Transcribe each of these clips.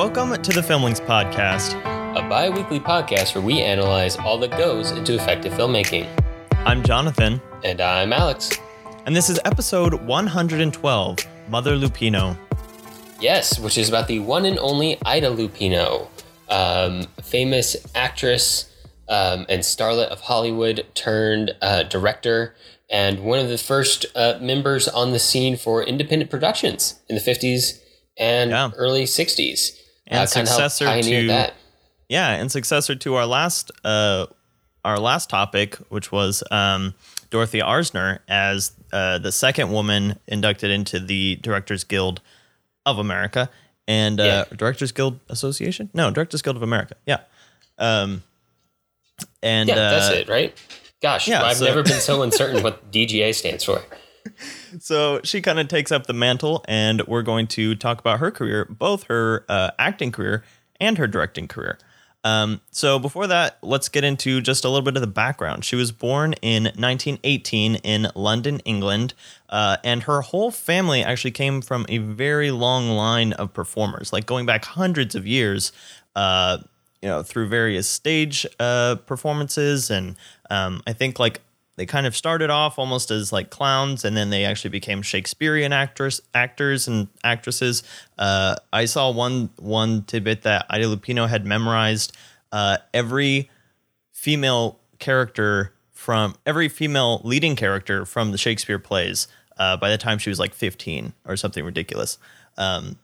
Welcome to the Filmlings Podcast. a bi weekly podcast where we analyze all that goes into effective filmmaking. I'm Jonathan, And I'm Alex. and this is episode 112 Mother Lupino. Yes, which is about the one and only Ida Lupino, um, famous actress um, and starlet of Hollywood turned uh, director, and one of the first uh, members on the scene for independent productions in the 50s and Yeah. early 60s. And successor to- that. Yeah, and successor to our last uh, our last topic, which was um, Dorothy Arzner as uh, the second woman inducted into the Directors Guild of America and uh, Directors Guild Association. No, Directors Guild of America. Yeah. Um, and Yeah, uh, that's it, right? Gosh, yeah, I've so- never been so uncertain what DGA stands for. So she kind of takes up the mantle, and we're going to talk about her career, both her uh, acting career and her directing career. Um, so before that, let's get into just a little bit of the background. She was born in 1918 in London, England, uh, and her whole family actually came from a very long line of performers, like going back hundreds of years. Uh, you know, through various stage uh, performances, and um, I think like they kind of started off almost as like clowns and then they actually became Shakespearean actors actors and actresses. Uh, I saw one one tidbit that Ida Lupino had memorized uh, every female character from every female leading character from the Shakespeare plays uh, by the time she was like 15 or something ridiculous. Um,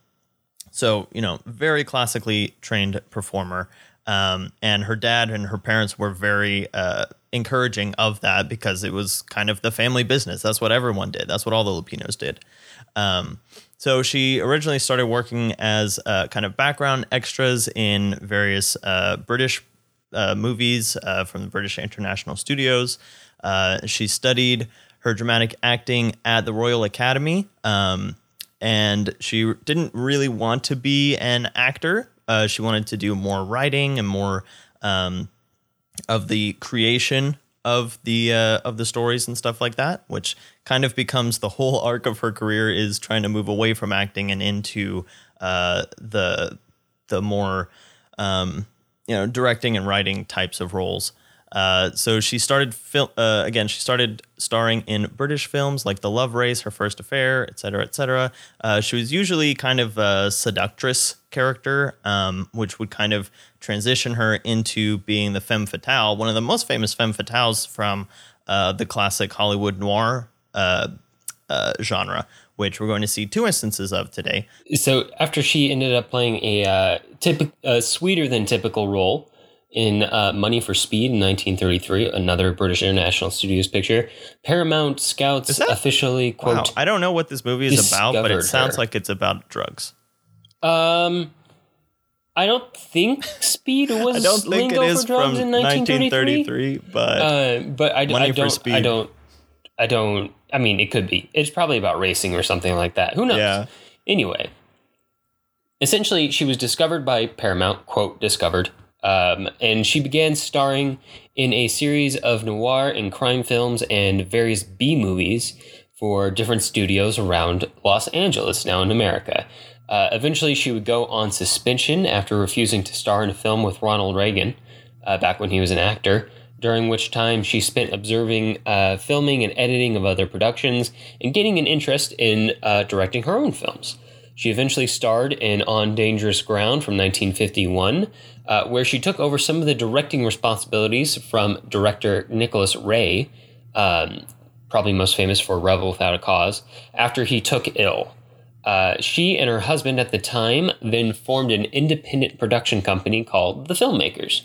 so, you know, very classically trained performer. Um, and her dad and her parents were very uh, encouraging of that because it was kind of the family business. That's what everyone did. That's what all the Lupinos did. Um, so she originally started working as uh, kind of background extras in various uh, British uh, movies uh, from the British International Studios. Uh, she studied her dramatic acting at the Royal Academy, um, and she didn't really want to be an actor. She wanted to do more writing and more um, of the creation of the uh, of the stories and stuff like that, which kind of becomes the whole arc of her career is trying to move away from acting and into uh, the the more um, you know directing and writing types of roles. Uh, so she started fil- uh, again. She started starring in British films like The Love Race, Her First Affair, etc., etc. Uh, she was usually kind of a seductress character, um, which would kind of transition her into being the femme fatale, one of the most famous femme fatales from uh, the classic Hollywood noir uh, genre, which we're going to see two instances of today. So after she ended up playing a typic, uh, sweeter than typical role in uh, Money for Speed in 1933, another British International Studios picture, Paramount Scouts that- officially Wow, quote. I don't know what this movie is about, but it sounds her. like it's about drugs. Um, I don't think Speed was I don't think lingo it is for drugs from in 1933. 1933, but Uh, but I, Money I don't. I Speed. don't. I don't. I mean, it could be. It's probably about racing or something like that. Who knows? Yeah. Anyway, essentially, she was discovered by Paramount. Quote discovered. Um, and she began starring in a series of noir and crime films and various B movies for different studios around Los Angeles, now in America. Uh, eventually, she would go on suspension after refusing to star in a film with Ronald Reagan uh, back when he was an actor, during which time she spent observing uh, filming and editing of other productions and gaining an interest in uh, directing her own films. She eventually starred in On Dangerous Ground from 1951, uh, where she took over some of the directing responsibilities from director Nicholas Ray, um, probably most famous for Rebel Without a Cause, after he took ill. Uh, she and her husband at the time then formed an independent production company called The Filmmakers.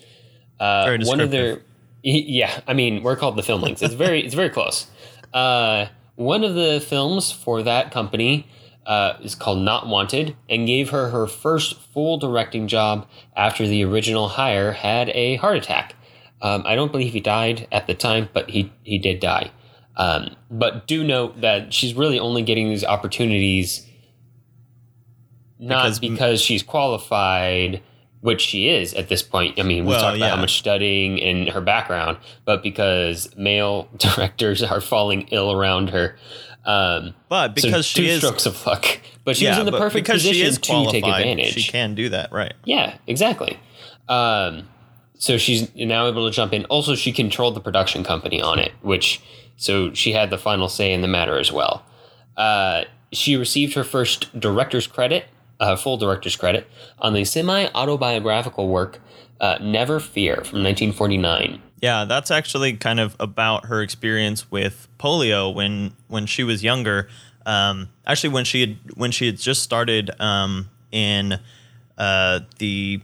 Uh, Very one of their Yeah, I mean, we're called the Filmlings. It's very, it's very close. Uh, one of the films for that company uh, is called Not Wanted, and gave her her first full directing job after the original hire had a heart attack. Um, I don't believe he died at the time, but he he did die. Um, but do note that she's really only getting these opportunities not Because- because, she's qualified, which she is at this point. I mean, we Well, talked about yeah. how much studying and her background, but because male directors are falling ill around her. Um, but so because two she is strokes of luck. but she was in the perfect position she is to take advantage. She can do that, right? Yeah, exactly. Um, so she's now able to jump in. Also, she controlled the production company on it, which so she had the final say in the matter as well. Uh, she received her first director's credit, uh, full director's credit, on the semi autobiographical work uh, Never Fear from 1949. Yeah, that's actually kind of about her experience with polio when when she was younger. Um, actually, when she had when she had just started um, in uh, the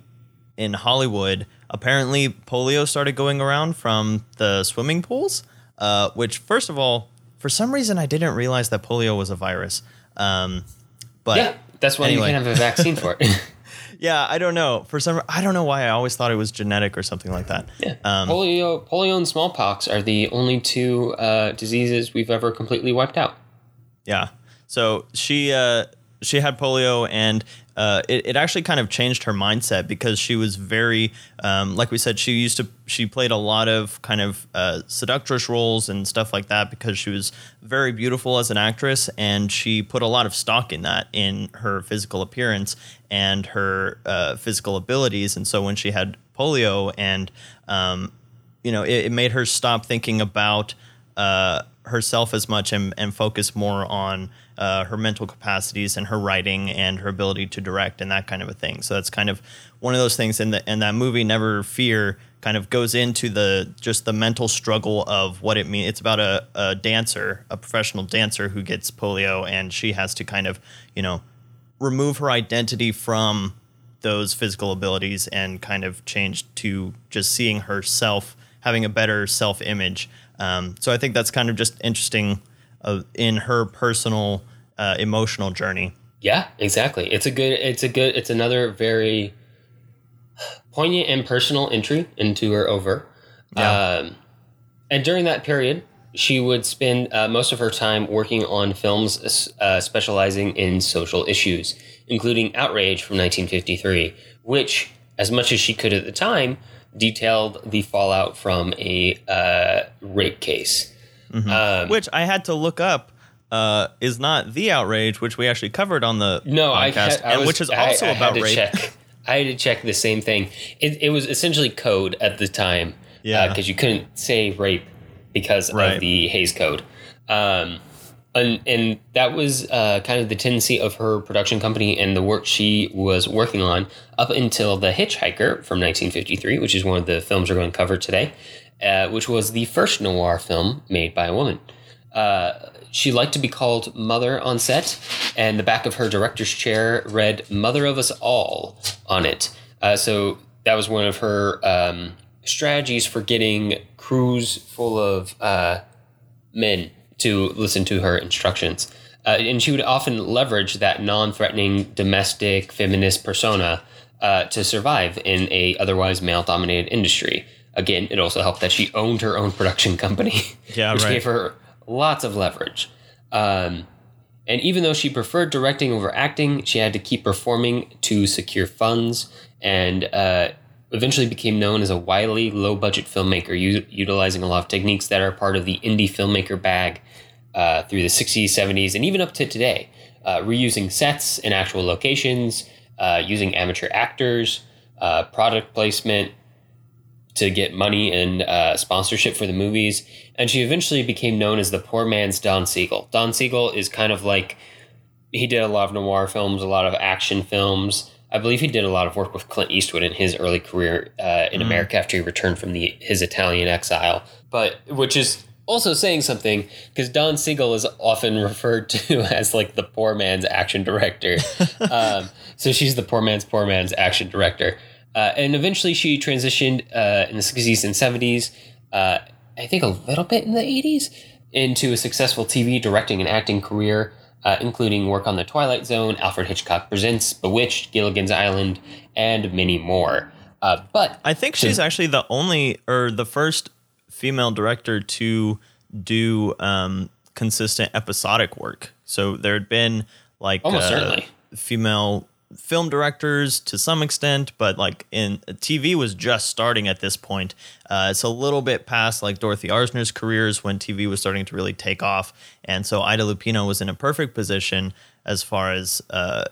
in Hollywood, apparently polio started going around from the swimming pools. Uh, which, first of all, for some reason, I didn't realize that polio was a virus. Um, but yeah, that's why anyway. you can have a vaccine for it. yeah, I don't know. For some, I don't know why I always thought it was genetic or something like that. Yeah. Um, polio, polio, and smallpox are the only two uh, diseases we've ever completely wiped out. Yeah. So she uh, she had polio, and uh, it, it actually kind of changed her mindset because she was very, um, like we said, she used to she played a lot of kind of uh, seductress roles and stuff like that because she was very beautiful as an actress, and she put a lot of stock in that in her physical appearance and her uh, physical abilities. And so when she had polio, and um, you know, it, it made her stop thinking about uh, herself as much and, and focus more on uh, her mental capacities and her writing and her ability to direct and that kind of a thing. So that's kind of one of those things. And that movie, Never Fear, kind of goes into the just the mental struggle of what it means. It's about a, a dancer, a professional dancer who gets polio, and she has to kind of you know remove her identity from those physical abilities and kind of change to just seeing herself having a better self image. Um, so I think that's kind of just interesting uh, in her personal uh, emotional journey. Yeah, exactly. It's a good. It's a good. It's another very poignant and personal entry into her over. Yeah. Um, and during that period, she would spend uh, most of her time working on films uh, specializing in social issues, including Outrage from 1953, which, as much as she could at the time, detailed the fallout from a uh, rape case. Um, Which I had to look up. Uh, is not the outrage, which we actually covered on the No, I, podcast, had, I and was, which is also I had about to rape. Check. I had to check the same thing. It, it was essentially code at the time. Yeah. Because you couldn't say rape because Right. of the Hays Code. Um, and, and that was uh, kind of the tendency of her production company and the work she was working on up until The Hitchhiker from 1953, which is one of the films we're going to cover today, uh, which was the first noir film made by a woman. Uh, she liked to be called Mother on set, and the back of her director's chair read Mother of Us All on it. Uh, so that was one of her um, strategies for getting crews full of uh, men to listen to her instructions. Uh, and she would often leverage that non-threatening domestic feminist persona uh, to survive in a otherwise male-dominated industry. Again, it also helped that she owned her own production company, Yeah, which right. gave her lots of leverage. Um, and even though she preferred directing over acting, she had to keep performing to secure funds and uh, eventually became known as a wily, low budget filmmaker, u- utilizing a lot of techniques that are part of the indie filmmaker bag uh, through the 60s, 70s, and even up to today. Uh, reusing sets and actual locations, uh, using amateur actors, uh, product placement, to get money and uh, sponsorship for the movies. And she eventually became known as the poor man's Don Siegel. Don Siegel is kind of like he did a lot of noir films, a lot of action films. I believe he did a lot of work with Clint Eastwood in his early career uh, in America after he returned from the his Italian exile. But which is also saying something because Don Siegel is often referred to as like the poor man's action director. um, so she's the poor man's poor man's action director. Uh, and eventually she transitioned uh, in the 60s and 70s, uh, I think a little bit in the 80s, into a successful TV directing and acting career, uh, including work on The Twilight Zone, Alfred Hitchcock Presents, Bewitched, Gilligan's Island, and many more. Uh, but I think she's actually the only or the first female director to do um, consistent episodic work. So there had been like Almost uh, certainly. female film directors to some extent, but like in TV was just starting at this point. Uh, it's a little bit past like Dorothy Arzner's careers when TV was starting to really take off, and so Ida Lupino was in a perfect position as far as uh,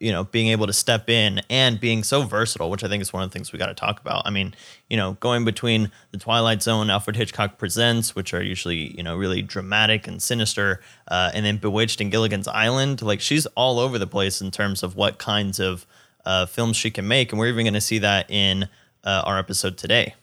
you know being able to step in and being so versatile which i think is one of the things we got to talk about. I mean you know going between the twilight zone alfred hitchcock presents which are usually you know really dramatic and sinister uh, and then bewitched and gilligan's island like she's all over the place in terms of what kinds of uh, films she can make and we're even going to see that in uh, our episode today.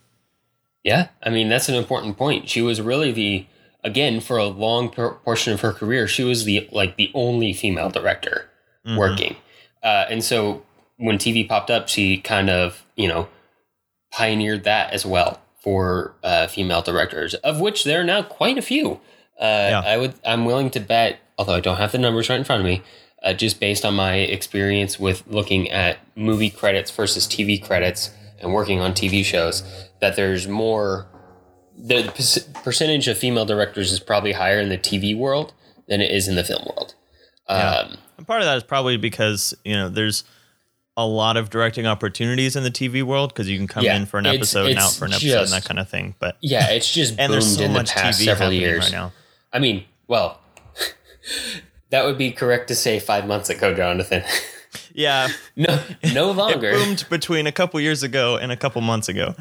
Yeah i mean that's an important point. She was really the again for a long portion of her career she was the like the only female director mm-hmm. working uh, and so when TV popped up, she kind of, you know, pioneered that as well for uh, female directors, of which there are now quite a few. Uh, yeah. I would, I'm willing to bet, although I don't have the numbers right in front of me, uh, just based on my experience with looking at movie credits versus TV credits and working on TV shows, that there's more. The percentage of female directors is probably higher in the TV world than it is in the film world. Yeah. And part of that is probably because you know there's a lot of directing opportunities in the TV world because you can come yeah, in for an episode and out for an episode just, and that kind of thing. But yeah, it's just and there's so much the TV several years right now. I mean, well, that would be correct to say five months ago, Jonathan. Yeah, no, no longer. it boomed between a couple years ago and a couple months ago.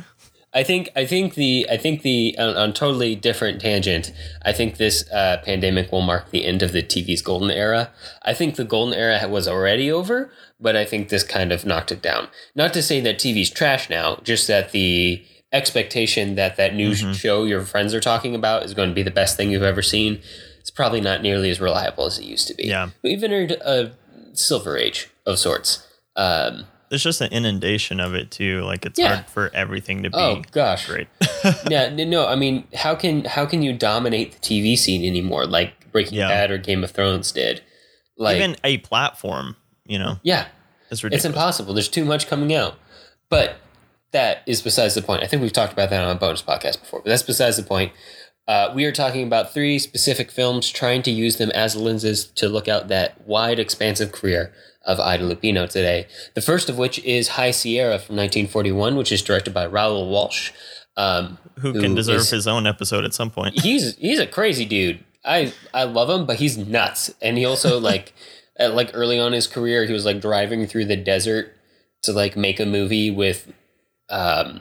I think I think the I think the on, on totally different tangent. I think this uh, pandemic will mark the end of the TV's golden era. I think the golden era was already over, but I think this kind of knocked it down. Not to say that TV's trash now, just that the expectation that that new mm-hmm. show your friends are talking about is going to be the best thing you've ever seen. It's probably not nearly as reliable as it used to be. Yeah, we've entered a silver age of sorts. Um, there's just an inundation of it too. Like it's yeah. hard for everything to be. Oh gosh, great. yeah, no. I mean, how can how can you dominate the TV scene anymore like Breaking yeah. Bad or Game of Thrones did? Like even a platform, you know. Yeah, it's ridiculous. It's impossible. There's too much coming out. But that is besides the point. I think we've talked about that on a bonus podcast before, but that's besides the point. Uh, we are talking about three specific films, trying to use them as lenses to look out that wide, expansive career of Ida Lupino today. The first of which is High Sierra from 1941, which is directed by Raoul Walsh. Um, who, who, can deserve is, his own episode at some point. he's he's a crazy dude. I I love him, but he's nuts. And he also like at, like early on in his career, he was like driving through the desert to like make a movie with um,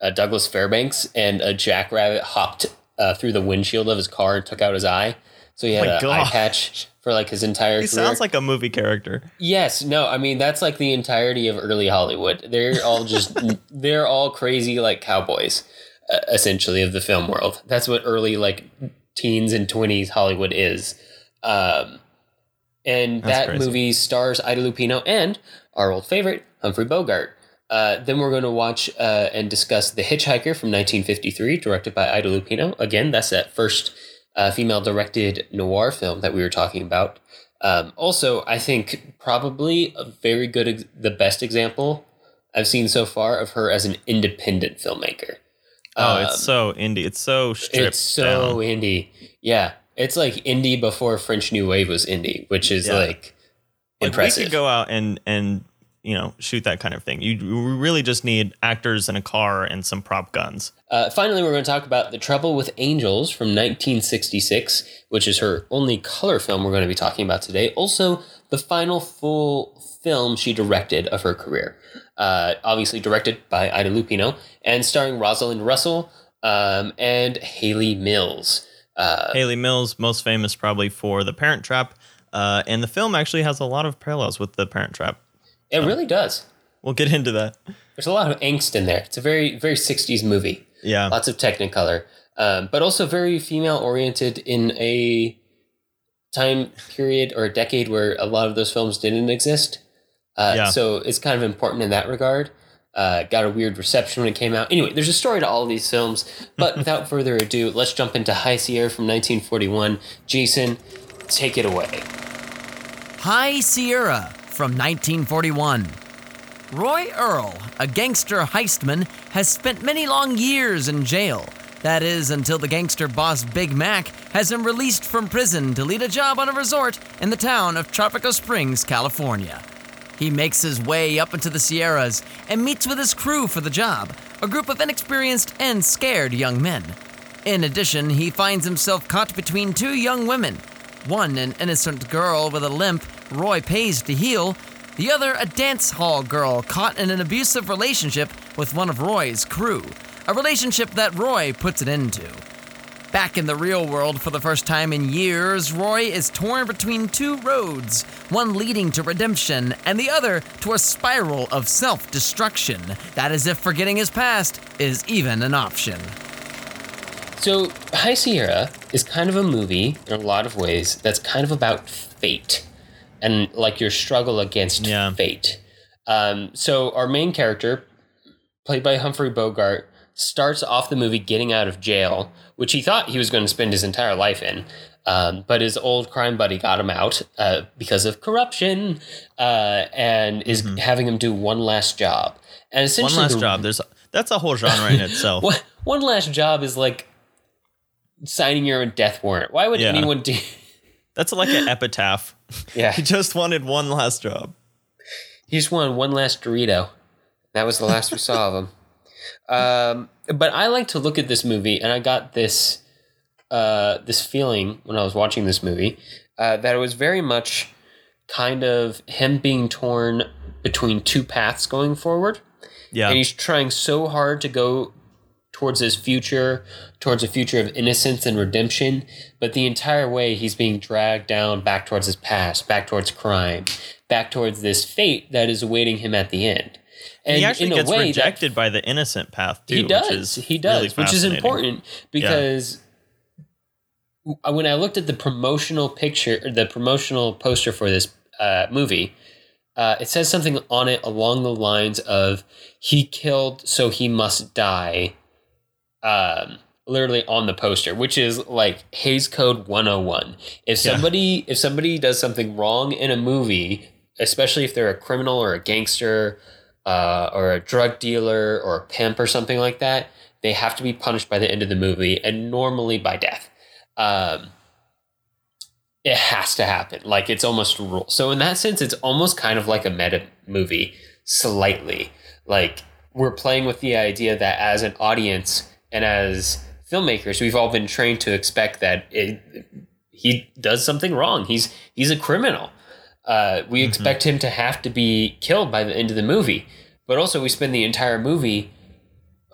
uh, Douglas Fairbanks, and a jackrabbit hopped uh, through the windshield of his car and took out his eye. So he had oh an eye patch for like his entire. He career. sounds like a movie character. Yes, no, I mean that's like the entirety of early Hollywood. They're all just they're all crazy like cowboys, uh, essentially of the film world. That's what early like teens and twenties Hollywood is. Um, and that's that crazy. movie stars Ida Lupino and our old favorite Humphrey Bogart. Uh, then we're going to watch uh, and discuss The Hitchhiker from 1953, directed by Ida Lupino. Again, that's that first uh, female directed noir film that we were talking about. Um, also, I think probably a very good, the best example I've seen so far of her as an independent filmmaker. Oh, um, it's so indie. It's so stripped It's so down. indie. Yeah, it's like indie before French New Wave was indie, which is yeah. like impressive. we could go out and and you know shoot that kind of thing. You, really just need actors and a car and some prop guns. Uh, finally, we're going to talk about The Trouble with Angels from 1966, which is her only color film we're going to be talking about today. Also, the final full film she directed of her career. Uh, obviously directed by Ida Lupino and starring Rosalind Russell um, and Hayley Mills. Uh, Hayley Mills, most famous probably for The Parent Trap, uh, and the film actually has a lot of parallels with The Parent Trap. It really does. We'll get into that. There's a lot of angst in there. It's a very, very 60s movie. Yeah. Lots of Technicolor, um, but also very female oriented in a time period or a decade where a lot of those films didn't exist. Uh, yeah. So it's kind of important in that regard. Uh, got a weird reception when it came out. Anyway, there's a story to all of these films. But without further ado, let's jump into High Sierra from 1941. Jason, take it away. High Sierra from 1941. Roy Earle, a gangster heistman, has spent many long years in jail. That is, until the gangster boss Big Mac has him released from prison to lead a job on a resort in the town of Tropical Springs, California. He makes his way up into the Sierras and meets with his crew for the job, a group of inexperienced and scared young men. In addition, he finds himself caught between two young women. One, an innocent girl with a limp Roy pays to heal, the other, a dance hall girl caught in an abusive relationship with one of Roy's crew, a relationship that Roy puts an end to. Back in the real world for the first time in years, Roy is torn between two roads, one leading to redemption and the other to a spiral of self destruction. That is if forgetting his past is even an option. So, High Sierra is kind of a movie in a lot of ways that's kind of about fate and like your struggle against Yeah. fate. Um, so, our main character, played by Humphrey Bogart, starts off the movie getting out of jail, which he thought he was going to spend his entire life in. Um, but his old crime buddy got him out uh, because of corruption uh, and is having him do one last job. And essentially, One last the- job. There's that's a whole genre in itself. one, one last job is like signing your own death warrant. Why would Yeah. anyone do? That's like an epitaph. Yeah, He just wanted one last job. he just wanted one last Dorito. That was the last we saw of him. Um, but I like to look at this movie, and I got this uh, this feeling when I was watching this movie uh, that it was very much kind of him being torn between two paths going forward. Yeah. and he's trying so hard to go towards his future, towards a future of innocence and redemption. But the entire way, he's being dragged down back towards his past, back towards crime, back towards this fate that is awaiting him at the end. And he actually in a gets way, that- rejected by the innocent path too. he does. Which is he does, really which is important because when I looked at the promotional picture, the promotional poster for this uh, movie, uh, it says something on it along the lines of "He killed, so he must die." Um, literally on the poster, which is like Hays Code 101. If Yeah. somebody if somebody does something wrong in a movie, especially if they're a criminal or a gangster uh, or a drug dealer or a pimp or something like that, they have to be punished by the end of the movie and normally by death. Um, it has to happen. Like it's almost a rule. So in that sense, it's almost kind of like a meta movie, slightly. Like we're playing with the idea that as an audience and as filmmakers, we've all been trained to expect that it, he does something wrong. He's he's a criminal. Uh, we expect him to have to be killed by the end of the movie, but also we spend the entire movie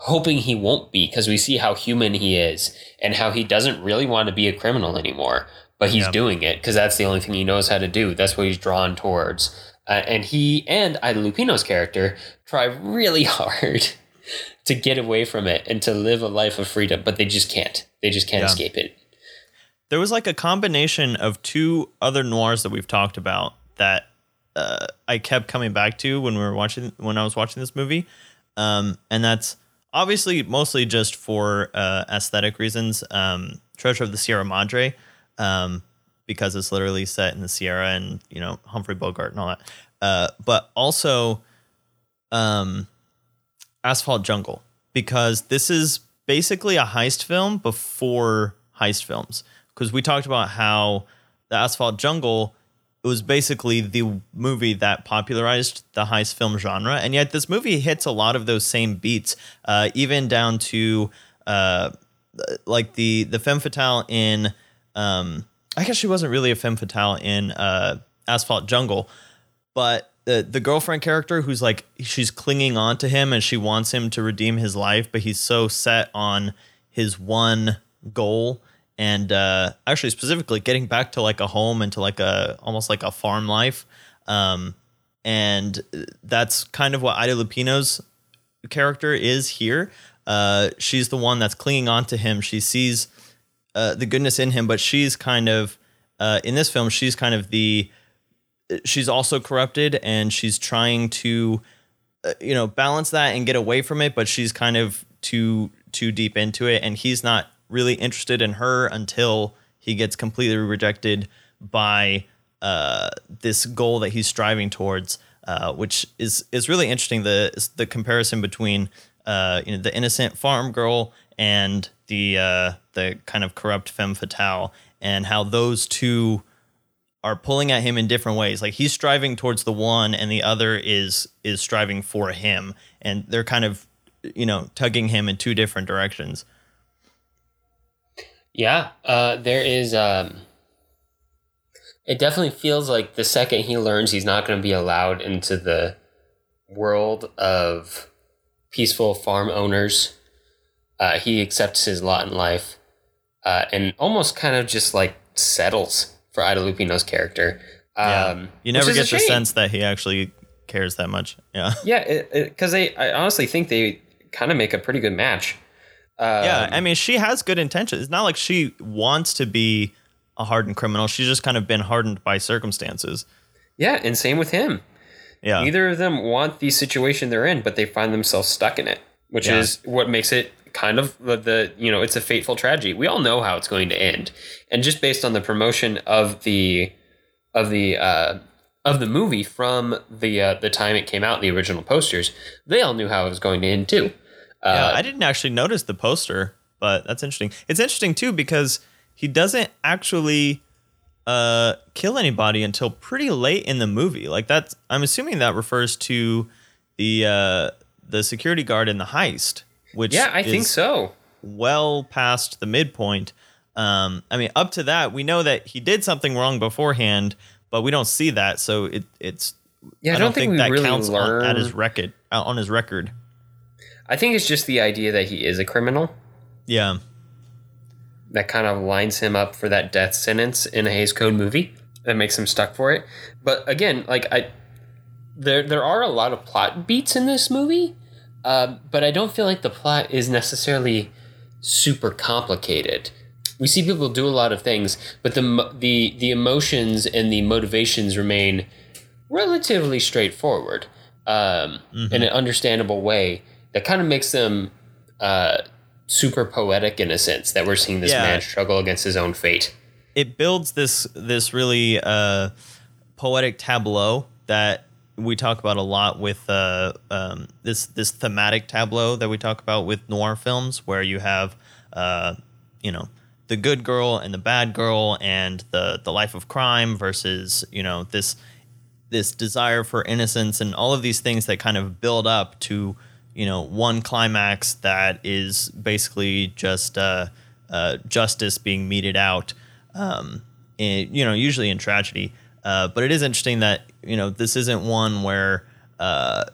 hoping he won't be because we see how human he is and how he doesn't really want to be a criminal anymore, but he's Yeah. doing it because that's the only thing he knows how to do. That's what he's drawn towards. Uh, and he and Ida Lupino's character try really hard to get away from it and to live a life of freedom, but they just can't. They just can't Yeah. escape it. there was like a combination of two other noirs that we've talked about that uh, I kept coming back to when we were watching when I was watching this movie, um, and that's obviously mostly just for uh, aesthetic reasons. Um, Treasure of the Sierra Madre, um, because it's literally set in the Sierra and you know Humphrey Bogart and all that, uh, but also um, Asphalt Jungle because this is basically a heist film before heist films. Because we talked about how the Asphalt Jungle it was basically the movie that popularized the heist film genre, and yet this movie hits a lot of those same beats, uh, even down to uh, like the the femme fatale in. Um, I guess she wasn't really a femme fatale in uh, Asphalt Jungle, but the the girlfriend character who's like she's clinging on to him and she wants him to redeem his life, but he's so set on his one goal and uh, actually specifically getting back to like a home and to like a almost like a farm life. Um, and that's kind of what Ida Lupino's character is here. Uh, she's the one that's clinging on to him. She sees uh, the goodness in him, but she's kind of uh, in this film. She's kind of the she's also corrupted, and she's trying to uh, you know balance that and get away from it, but she's kind of too too deep into it, and he's not really interested in her until he gets completely rejected by uh, this goal that he's striving towards, uh, which is is really interesting. The the comparison between uh, you know the innocent farm girl and the uh, the kind of corrupt femme fatale, and how those two are pulling at him in different ways. Like he's striving towards the one, and the other is is striving for him, and they're kind of you know tugging him in two different directions. Yeah, uh, there is. Um, it definitely feels like the second he learns he's not going to be allowed into the world of peaceful farm owners, uh, he accepts his lot in life uh, and almost kind of just like settles for Ida Lupino's character. Um, yeah. You never get the sense that he actually cares that much. Yeah. Yeah, because they, I honestly think they kind of make a pretty good match. Um, yeah, I mean, she has good intentions. It's not like she wants to be a hardened criminal. She's just kind of been hardened by circumstances. Yeah, and same with him. Yeah. Neither of them want the situation they're in, but they find themselves stuck in it, which yeah. is what makes it kind of the, the, you know, it's a fateful tragedy. We all know how it's going to end. And just based on the promotion of the of the uh of the movie from the uh, the time it came out, the original posters, they all knew how it was going to end too. Uh, yeah, I didn't actually notice the poster, but that's interesting. It's interesting too because he doesn't actually uh, kill anybody until pretty late in the movie. Like that's, I'm assuming that refers to the uh, the security guard in the heist, which yeah, I think so. Well past the midpoint. Um, I mean, up to that, we know that he did something wrong beforehand, but we don't see that, so it it's. Yeah, I, I don't, think, think that really counts learn... on, at his record uh, on his record. I think it's just the idea that he is a criminal. Yeah that kind of lines him up for that death sentence in a Hays Code movie that makes him stuck for it. But again, like I, there there are a lot of plot beats in this movie, uh, but I don't feel like the plot is necessarily super complicated. We see people do a lot of things, but the the the emotions and the motivations remain relatively straightforward um, mm-hmm. in an understandable way that kind of makes them uh, super poetic in a sense that we're seeing this yeah. man struggle against his own fate. It builds this this really uh, poetic tableau that we talk about a lot with uh, um, this this thematic tableau that we talk about with noir films, where you have uh, you know the good girl and the bad girl and the the life of crime versus you know this this desire for innocence and all of these things that kind of build up to you know one climax that is basically just uh, uh, justice being meted out. Um, in, you know, usually in tragedy. Uh, but it is interesting that you know this isn't one where uh,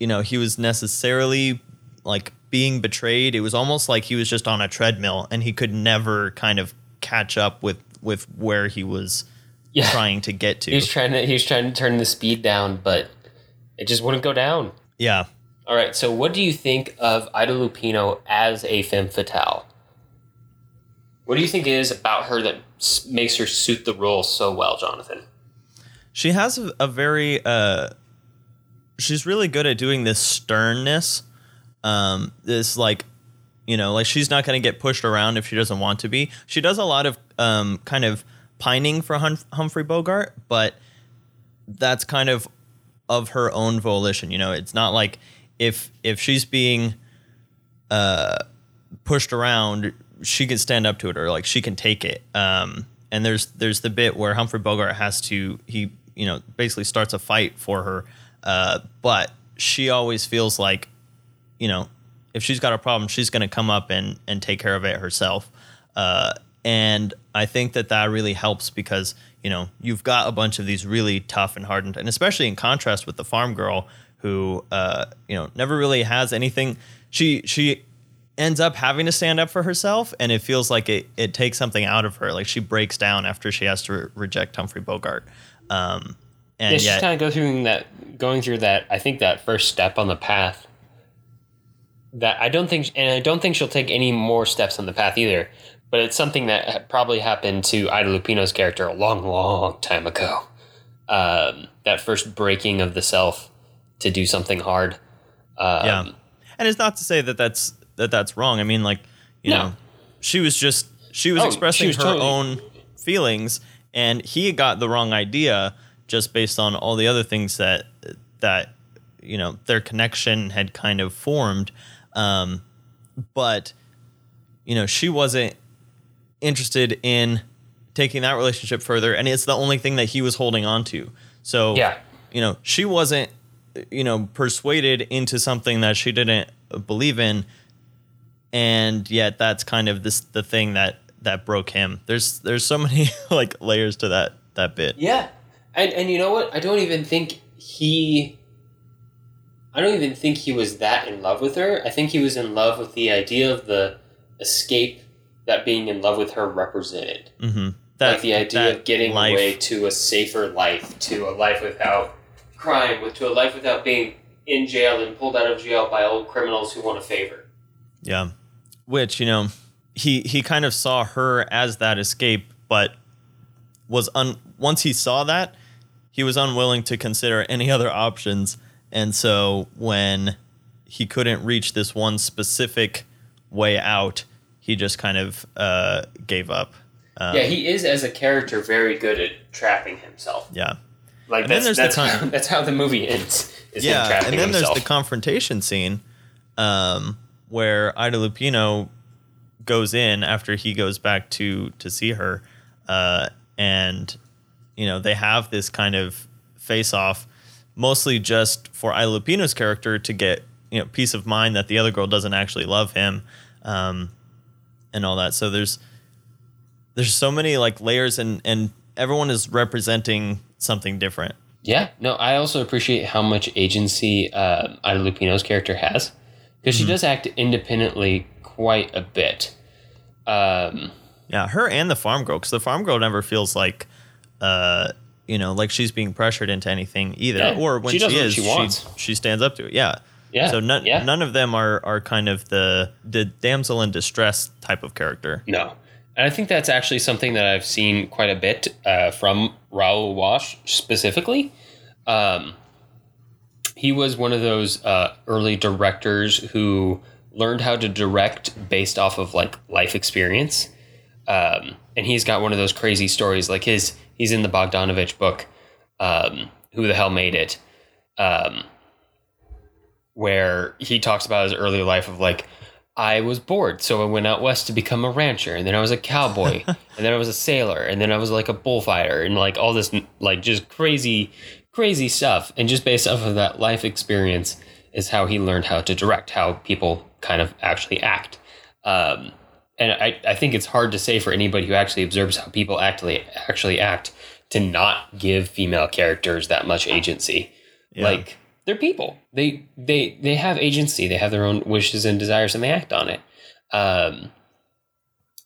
you know he was necessarily like being betrayed. It was almost like he was just on a treadmill and he could never kind of catch up with with where he was yeah. trying to get to. He's trying to he's trying to turn the speed down, but it just wouldn't go down. Yeah, all right. So, what do you think of Ida Lupino as a femme fatale? What do you think it is about her that makes her suit the role so well, Jonathan? She has a, very. Uh, she's really good at doing this sternness. Um, this like, you know, like she's not going to get pushed around if she doesn't want to be. She does a lot of um, kind of pining for hum- Humphrey Bogart, but that's kind of of her own volition. You know, it's not like if if she's being uh, pushed around, she can stand up to it or like she can take it. Um, and there's there's the bit where Humphrey Bogart has to he you know basically starts a fight for her, uh, but she always feels like you know if she's got a problem, she's going to come up and and take care of it herself. Uh, and I think that that really helps because you know you've got a bunch of these really tough and hardened, and especially in contrast with the farm girl who uh, you know never really has anything. She she ends up having to stand up for herself, and it feels like it it takes something out of her. Like she breaks down after she has to re- reject Humphrey Bogart. Um, and yeah, she's yet, kind of go through that, going through that. I think that first step on the path. That I don't think, and I don't think she'll take any more steps on the path either. But it's something that probably happened to Ida Lupino's character a long, long time ago. Um, that first breaking of the self to do something hard. Um, yeah, and it's not to say that that's that that's wrong. I mean, like you no. know, she was just she was oh, expressing she was her totally. own feelings, and he got the wrong idea just based on all the other things that that you know their connection had kind of formed. Um, but you know, she wasn't interested in taking that relationship further, and it's the only thing that he was holding on to. So Yeah. you know, she wasn't, you know, persuaded into something that she didn't believe in, and yet that's kind of this the thing that that broke him. There's there's so many like layers to that that bit. Yeah. And and you know what? I don't even think he I don't even think he was that in love with her. I think he was in love with the idea of the escape that being in love with her represented. Mm-hmm. That like the idea of getting life- away to a safer life, to a life without crime, with to a life without being in jail and pulled out of jail by old criminals who want a favor. Yeah. Which, you know, he he kind of saw her as that escape, but was un once he saw that, he was unwilling to consider any other options. And so when he couldn't reach this one specific way out, he just kind of uh, gave up. Um, yeah, he is as a character very good at trapping himself. yeah. Like And then that's there's the that's, con- how, that's how the movie ends. Yeah, and then himself. there's the confrontation scene um, where Ida Lupino goes in after he goes back to to see her, uh, and you know they have this kind of face off, mostly just for Ida Lupino's character to get you know peace of mind that the other girl doesn't actually love him, um, and all that. So there's there's so many like layers and and everyone is representing something different. Yeah, no, I also appreciate how much agency uh, Ida Lupino's character has because Mm-hmm. she does act independently quite a bit. Um, Yeah, her and the farm girl, because the farm girl never feels like, uh, you know, like she's being pressured into anything either. Yeah, or when she she, is, she she, she stands up to it. Yeah. Yeah, So none yeah. none of them are are kind of the the damsel in distress type of character. no, and I think that's actually something that I've seen quite a bit uh, from Raoul Walsh specifically. Um, he was one of those uh, early directors who learned how to direct based off of like life experience. Um, and he's got one of those crazy stories like his he's in the Bogdanovich book, um, Who the Hell Made It? Um, where he talks about his early life of like, I was bored, so I went out west to become a rancher, and then I was a cowboy, and then I was a sailor, and then I was like a bullfighter, and like all this like just crazy, crazy stuff. And just based off of that life experience is how he learned how to direct, how people kind of actually act. Um, and I, I think it's hard to say for anybody who actually observes how people actually actually act to not give female characters that much agency. Yeah. Like they're people. They they they have agency. They have their own wishes and desires, and they act on it. Um,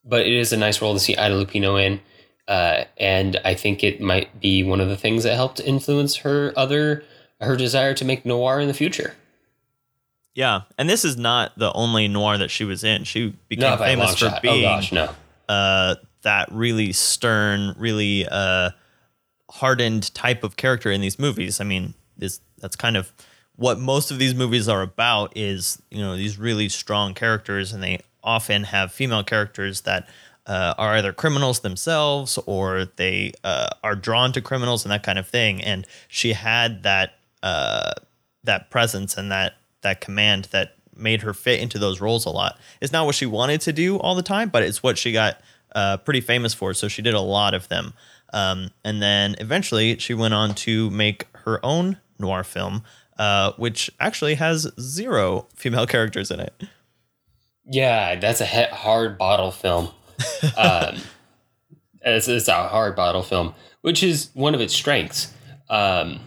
but it is a nice role to see Ida Lupino in, uh, and I think it might be one of the things that helped influence her other her desire to make noir in the future. Yeah, and this is not the only noir that she was in. She became famous for shot. being oh gosh, no. uh, that really stern, really uh, hardened type of character in these movies. I mean, this that's kind of what most of these movies are about. Is you know these really strong characters, and they often have female characters that uh, are either criminals themselves or they uh, are drawn to criminals and that kind of thing. And she had that uh, that presence and that that command that made her fit into those roles a lot. It's not what she wanted to do all the time, but it's what she got uh, pretty famous for. So she did a lot of them. Um, and then eventually she went on to make her own noir film, uh, which actually has zero female characters in it. Yeah, that's a hard bottle film. um, it's, it's a hard bottle film, which is one of its strengths. Um,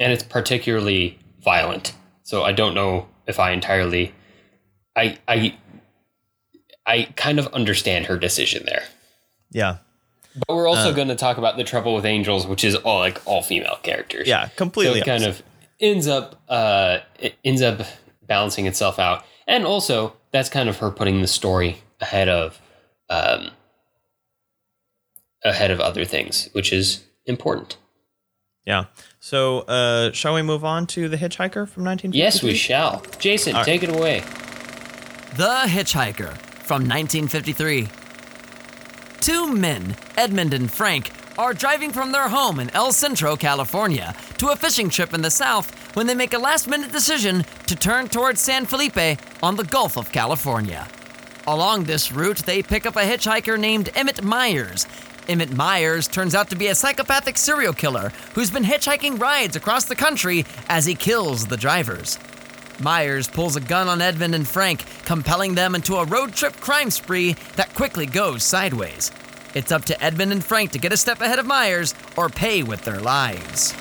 and it's particularly violent. So I don't know if I entirely, I, I, I kind of understand her decision there. Yeah. But we're also Uh. going to talk about the Trouble with Angels, which is all like all female characters. Yeah. so Completely. it kind of ends up uh, it ends up balancing itself out, and also that's kind of her putting the story ahead of um, ahead of other things, which is important. Yeah. So, uh, shall we move on to The Hitchhiker from 1953? Yes, we shall. Jason, All right. take it away. The Hitchhiker from 1953. Two men, Edmund and Frank, are driving from their home in El Centro, California, to a fishing trip in the South when they make a last minute decision to turn towards San Felipe on the Gulf of California. Along this route, they pick up a hitchhiker named Emmett Myers. Emmett Myers turns out to be a psychopathic serial killer who's been hitchhiking rides across the country as he kills the drivers. Myers pulls a gun on Edmund and Frank, compelling them into a road trip crime spree that quickly goes sideways. It's up to Edmund and Frank to get a step ahead of Myers or pay with their lives.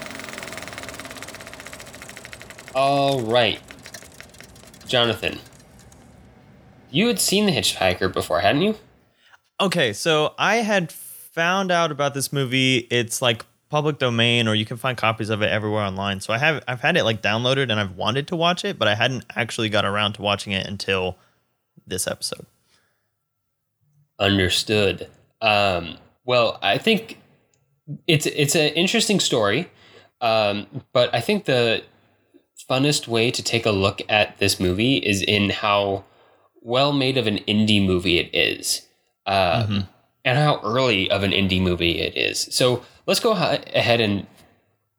All right. Jonathan, you had seen The Hitchhiker before, hadn't you? Okay, so I had found out about this movie. It's like public domain or you can find copies of it everywhere online. So I have I've had it like downloaded and I've wanted to watch it, but I hadn't actually got around to watching it until this episode. Understood. Um, well, I think it's it's an interesting story, um, but I think the funnest way to take a look at this movie is in how well made of an indie movie it is, um, mm-hmm. and how early of an indie movie it is. So let's go ahead and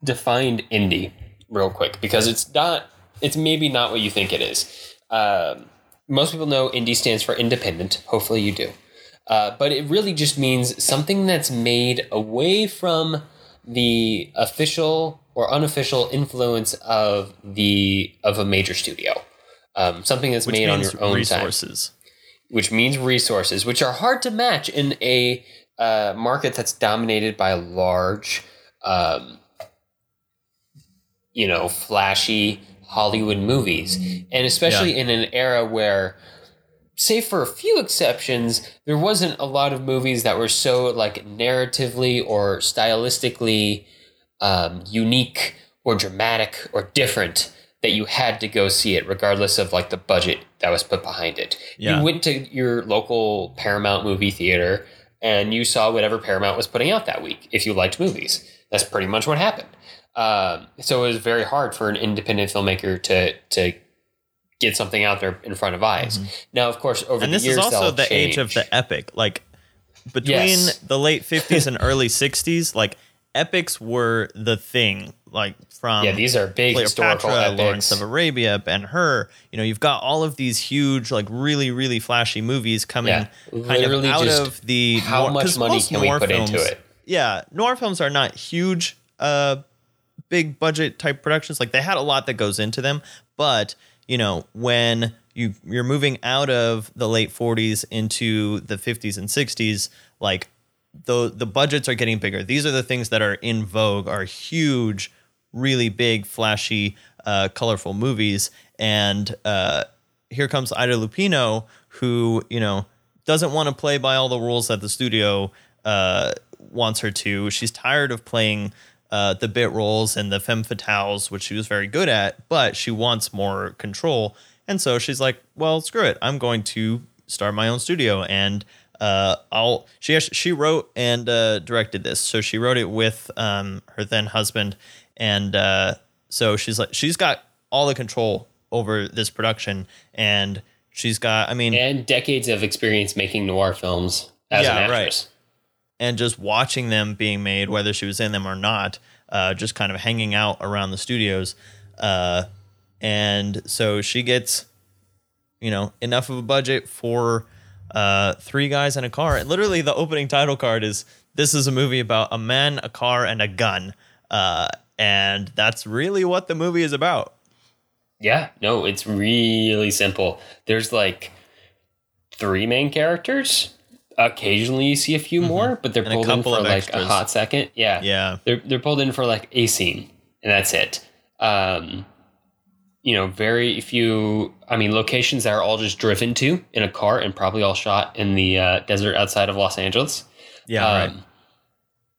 define indie real quick because it's not it's maybe not what you think it is. Um, most people know indie stands for independent. Hopefully, you do. Uh, but it really just means something that's made away from the official or unofficial influence of the of a major studio. Um, something that's which made on your own resources, time, which means resources, which are hard to match in a uh, market that's dominated by large, um, you know, flashy Hollywood movies, and especially yeah. in an era where say for a few exceptions, there wasn't a lot of movies that were so like narratively or stylistically um, unique or dramatic or different that you had to go see it, regardless of like the budget that was put behind it. Yeah. You went to your local Paramount movie theater and you saw whatever Paramount was putting out that week. If you liked movies, that's pretty much what happened. Um, so it was very hard for an independent filmmaker to to get something out there in front of eyes. Mm-hmm. Now, of course, over and the this years, is also the change. age of the epic. Like between yes. the late fifties and early sixties, like epics were the thing. Like from yeah, these are big historical epics. Lawrence of Arabia, Ben Hur. You know, you've got all of these huge, like really, really flashy movies coming yeah, kind of out of the how noir, much money can we put films, into it? Yeah, noir films are not huge, uh, big budget type productions. Like they had a lot that goes into them, but you know, when you you're moving out of the late 40s into the 50s and 60s, like the the budgets are getting bigger. These are the things that are in vogue, are huge, really big, flashy, uh, colorful movies. And uh, here comes Ida Lupino, who you know doesn't want to play by all the rules that the studio uh, wants her to. She's tired of playing uh, the bit roles and the femme fatales, which she was very good at, but she wants more control. And so she's like, well, screw it. I'm going to start my own studio and uh, I'll she she wrote and uh, directed this. So she wrote it with um, her then husband, and uh, so she's like she's got all the control over this production, and she's got I mean and decades of experience making noir films as yeah, an actress. Right and just watching them being made, whether she was in them or not, uh, just kind of hanging out around the studios. Uh, and so she gets, you know, enough of a budget for uh, three guys in a car. And literally, the opening title card is this is a movie about a man, a car, and a gun. Uh, and that's really what the movie is about. Yeah, no, it's really simple. There's like three main characters occasionally you see a few mm-hmm. more, but they're and pulled in for like extras. a hot second. Yeah. Yeah. They're they're pulled in for like a scene and that's it. Um you know, very few I mean locations that are all just driven to in a car and probably all shot in the uh, desert outside of Los Angeles. Yeah, um, right.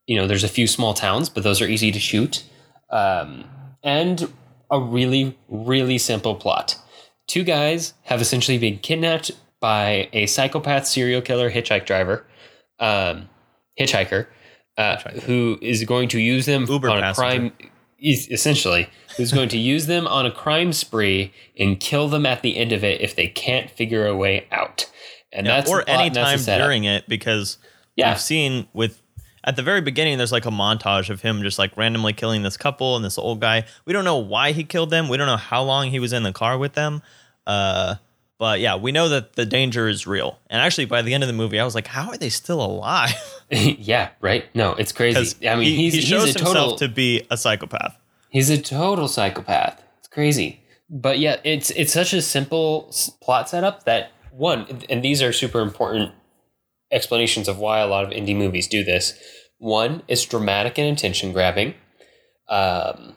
You know, there's a few small towns, but those are easy to shoot. Um and a really really simple plot. Two guys have essentially been kidnapped by a psychopath serial killer hitchhike driver, um, hitchhiker, uh, hitchhiker, who is going to use them Uber on passenger. a crime. Essentially, who's going to use them on a crime spree and kill them at the end of it if they can't figure a way out. And yeah, that's or any time during it because yeah. we've seen with at the very beginning there's like a montage of him just like randomly killing this couple and this old guy. We don't know why he killed them. We don't know how long he was in the car with them. Uh, But yeah, we know that the danger is real. And actually, by the end of the movie, I was like, how are they still alive? yeah, right. No, it's crazy. I mean, he, he's, he shows he's a himself total to be a psychopath. he's a total psychopath. It's crazy. But yeah, it's it's such a simple plot setup that one, and these are super important explanations of why a lot of indie movies do this. One, it's dramatic and attention grabbing. Um,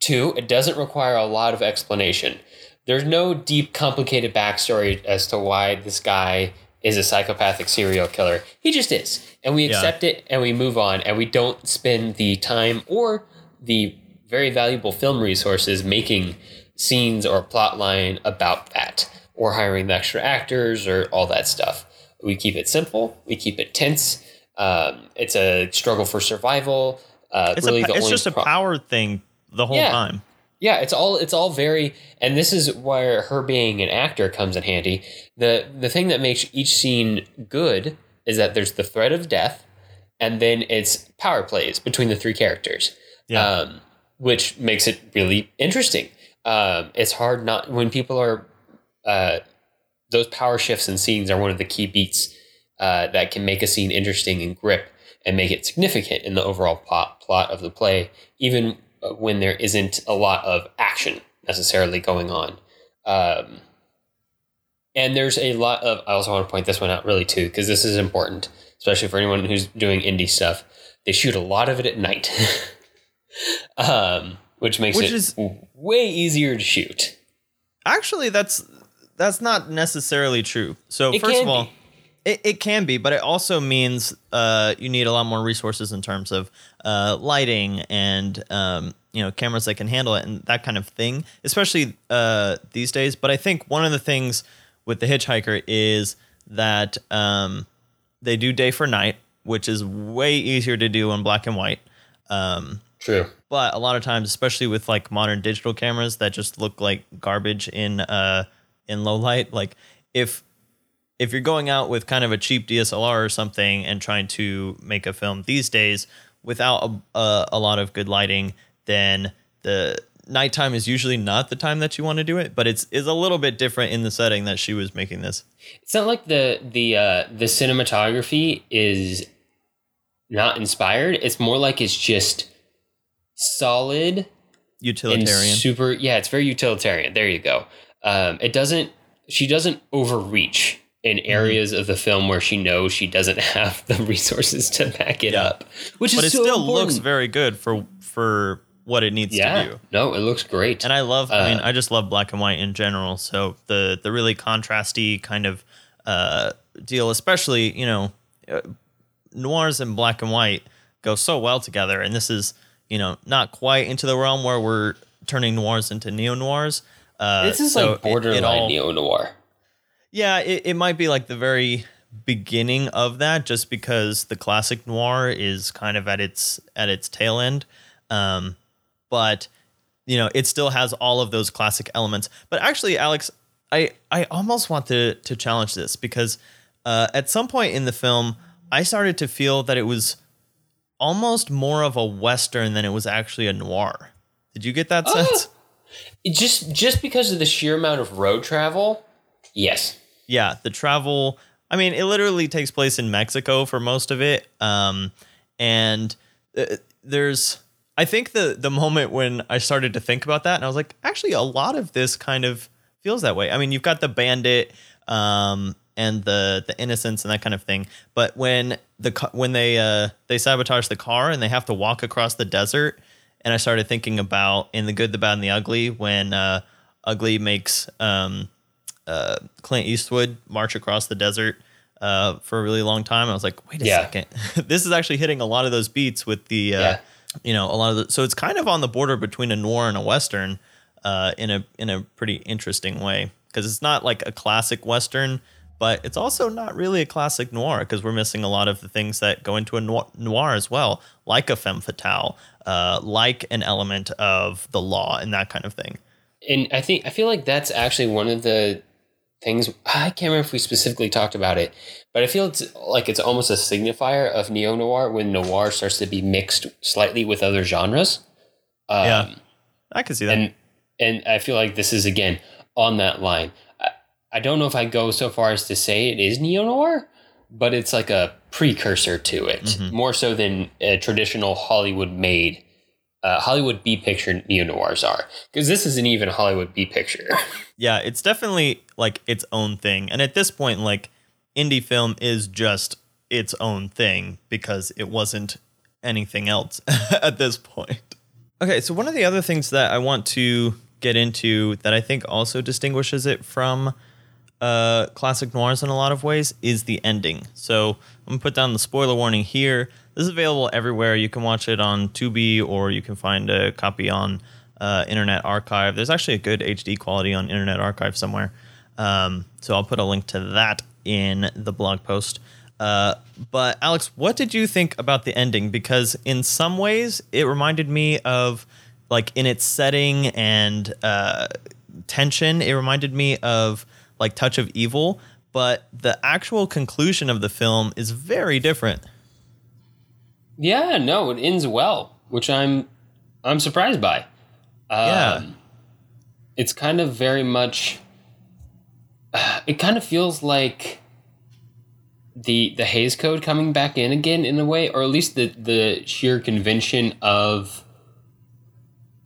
two, it doesn't require a lot of explanation. There's no deep, complicated backstory as to why this guy is a psychopathic serial killer. He just is. And we Yeah. accept it and we move on and we don't spend the time or the very valuable film resources making scenes or plot line about that or hiring the extra actors or all that stuff. We keep it simple, we keep it tense. Um, it's a struggle for survival. Uh, It's, really a, it's just a pro- power thing the whole Yeah. time. yeah, it's all it's all very and this is where her being an actor comes in handy. The the thing that makes each scene good is that there's the threat of death and then it's power plays between the three characters. Yeah. Um, which makes it really interesting. Um, it's hard not when people are uh, those power shifts and scenes are one of the key beats uh, that can make a scene interesting and grip and make it significant in the overall plot plot of the play, even uh, when there isn't a lot of action necessarily going on. Um, and there's a lot of. I also want to point this one out really too because this is important, especially for anyone who's doing indie stuff. They shoot a lot of it at night, um, which makes Which it is- way easier to shoot. Actually, that's that's not necessarily true. So It first of all, it, it can be, but it also means uh, you need a lot more resources in terms of uh, lighting and um, you know cameras that can handle it and that kind of thing, especially uh, these days. But I think one of the things with the Hitchhiker is that um, they do day for night, which is way easier to do in black and white. Um, True. but a lot of times especially with like modern digital cameras that just look like garbage in uh in low light like if if you're going out with kind of a cheap DSLR or something and trying to make a film these days without a, a, a lot of good lighting then the nighttime is usually not the time that you want to do it but it's is a little bit different in the setting that she was making this It's not like the the uh, the cinematography is not inspired. It's more like it's just solid utilitarian super. Yeah, it's very utilitarian. There you go. Um, it doesn't. She doesn't overreach in Mm-hmm. areas of the film where she knows she doesn't have the resources to back it Yeah. up, which but it so still important. looks very good for for what it needs yeah. to do No, it looks great. and I love. I mean, Uh, I just love black and white in general. So the the really contrasty kind of uh, deal, especially you know, uh, noirs and black and white go so well together. And this is you know not quite into the realm where we're turning noirs into neo noirs. Uh, this is so like borderline neo noir. yeah, it, it might be like the very beginning of that, just because the classic noir is kind of at its at its tail end. Um, but you know, it still has all of those classic elements. But actually, Alex, I I almost want to to challenge this because uh, at some point in the film, I started to feel that it was almost more of a western than it was actually a noir. Did you get that sense? It just just because of the sheer amount of road travel, yes. yeah, the travel. I mean, it literally takes place in Mexico for most of it. Um, and uh, there's, I think the the moment when I started to think about that, and I was like, actually, a lot of this kind of feels that way. I mean, you've got the bandit, um, and the the innocence and that kind of thing. But when the when they uh they sabotage the car and they have to walk across the desert, and I started thinking about in the good, the bad, and the ugly when uh, Ugly makes um uh, Clint Eastwood march across the desert uh, for a really long time. I was like, wait a Yeah. second, this is actually hitting a lot of those beats with the, uh, Yeah. you know, a lot of the. So it's kind of on the border between a noir and a western uh, in a in a pretty interesting way because it's not like a classic western. But it's also not really a classic noir because we're missing a lot of the things that go into a noir, noir as well, like a femme fatale, uh, like an element of the law and that kind of thing. and I think I feel like that's actually one of the things I can't remember if we specifically talked about it, but I feel it's like it's almost a signifier of neo noir when noir starts to be mixed slightly with other genres. Um, Yeah. I can see that. and and I feel like this is again on that line. I, I don't know if I go so far as to say it is neo noir, but it's like a precursor to it, Mm-hmm. more so than a traditional Hollywood made. Uh, Hollywood B picture neo noirs are because this isn't even a Hollywood B picture. Yeah, it's definitely like its own thing. And at this point, like indie film is just its own thing because it wasn't anything else at this point. Okay, so one of the other things that I want to get into that I think also distinguishes it from uh, classic noirs in a lot of ways is the ending. So I'm gonna put down the spoiler warning here. This is available everywhere. You can watch it on Tubi or you can find a copy on uh, Internet Archive. There's actually a good HD quality on Internet Archive somewhere. Um, so I'll put a link to that in the blog post. Uh, but Alex, what did you think about the ending? Because in some ways, it reminded me of like in its setting and uh, tension. It reminded me of like Touch of Evil, but the actual conclusion of the film is very different. yeah, no, it ends well, which I'm I'm surprised by. Um, Yeah. it's kind of very much. It kind of feels like the the Hays Code coming back in again in a way, or at least the the sheer convention of